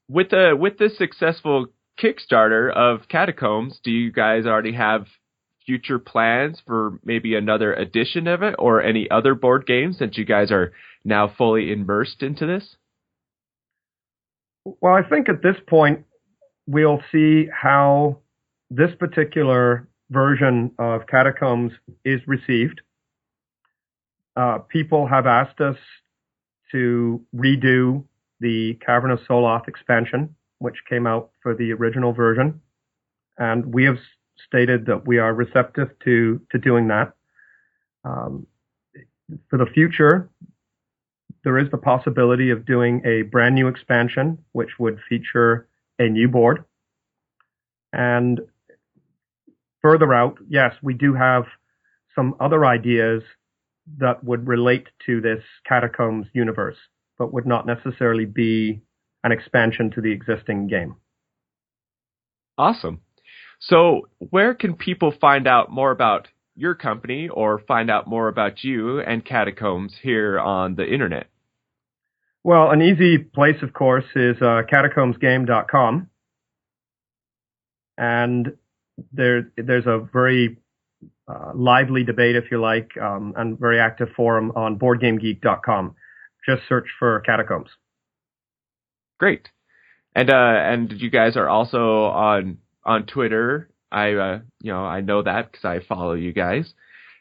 with the with this successful Kickstarter of Catacombs, do you guys already have future plans for maybe another edition of it or any other board games since you guys are now fully immersed into this? Well, I think at this point we'll see how this particular version of Catacombs is received. Uh, people have asked us to redo the Cavern of Soloth expansion, which came out for the original version, and we have stated that we are receptive to to doing that. Um, for the future, there is the possibility of doing a brand new expansion, which would feature a new board. And further out, yes, we do have some other ideas that would relate to this Catacombs universe, but would not necessarily be an expansion to the existing game. Awesome. So, where can people find out more about your company or find out more about you and Catacombs here on the internet? Well, an easy place, of course, is uh, catacombsgame.com. And there, there's a very uh, lively debate, if you like, um, and very active forum on boardgamegeek.com. Just search for Catacombs. Great. And uh, and you guys are also on on Twitter. I uh, you know I know that because I follow you guys.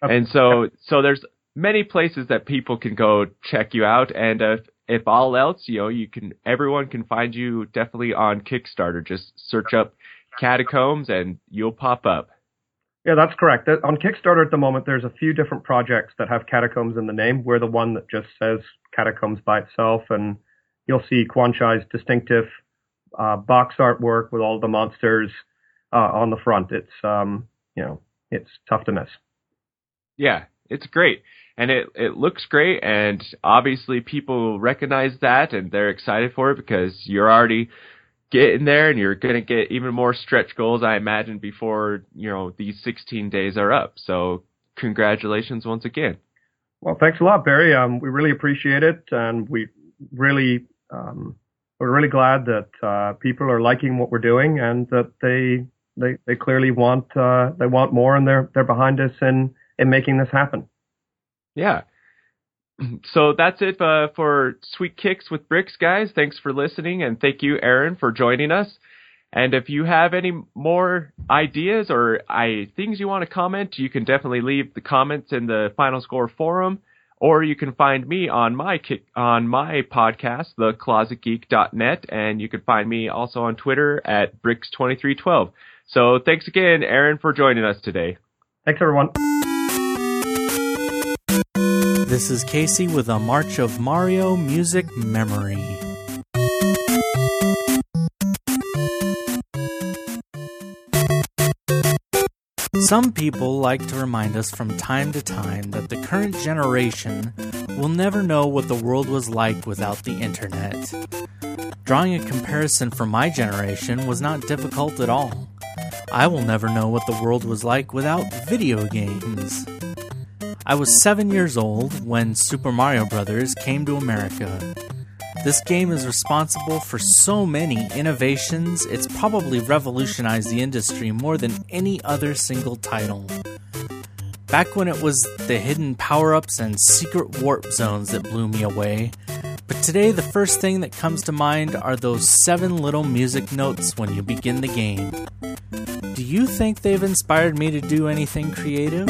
Okay. And so so there's many places that people can go check you out. And uh, if all else, you know, you can everyone can find you definitely on Kickstarter. Just search up Catacombs and you'll pop up. Yeah, that's correct. On Kickstarter at the moment, there's a few different projects that have Catacombs in the name. We're the one that just says Catacombs by itself, and you'll see Kwanchai's distinctive uh, box artwork with all the monsters uh, on the front. It's um, you know, it's tough to miss. Yeah, it's great and it it looks great and obviously people recognize that and they're excited for it because you're already getting there and you're going to get even more stretch goals I imagine before you know these 16 days are up. So congratulations once again. Well thanks a lot Barry. Um, we really appreciate it and we really um, we're really glad that uh, people are liking what we're doing and that they they they clearly want uh, they want more and they're they're behind us in in making this happen yeah. [CLEARS THROAT] So that's it uh, for Sweet Kicks with Bricks, guys. Thanks for listening, and thank you, Aaron, for joining us. And if you have any more ideas or I, things you want to comment, you can definitely leave the comments in the Final Score forum, or you can find me on my on my podcast, theclosetgeek.net, and you can find me also on Twitter at bricks2312. So thanks again, Aaron, for joining us today. Thanks, everyone. This is Casey with a March of Mario Music Memory. Some people like to remind us from time to time that the current generation will never know what the world was like without the internet. Drawing a comparison for my generation was not difficult at all. I will never know what the world was like without video games. I was seven years old when Super Mario Bros. came to America. This game is responsible for so many innovations, it's probably revolutionized the industry more than any other single title. Back when it was the hidden power ups and secret warp zones that blew me away, but today the first thing that comes to mind are those seven little music notes when you begin the game. Do you think they've inspired me to do anything creative?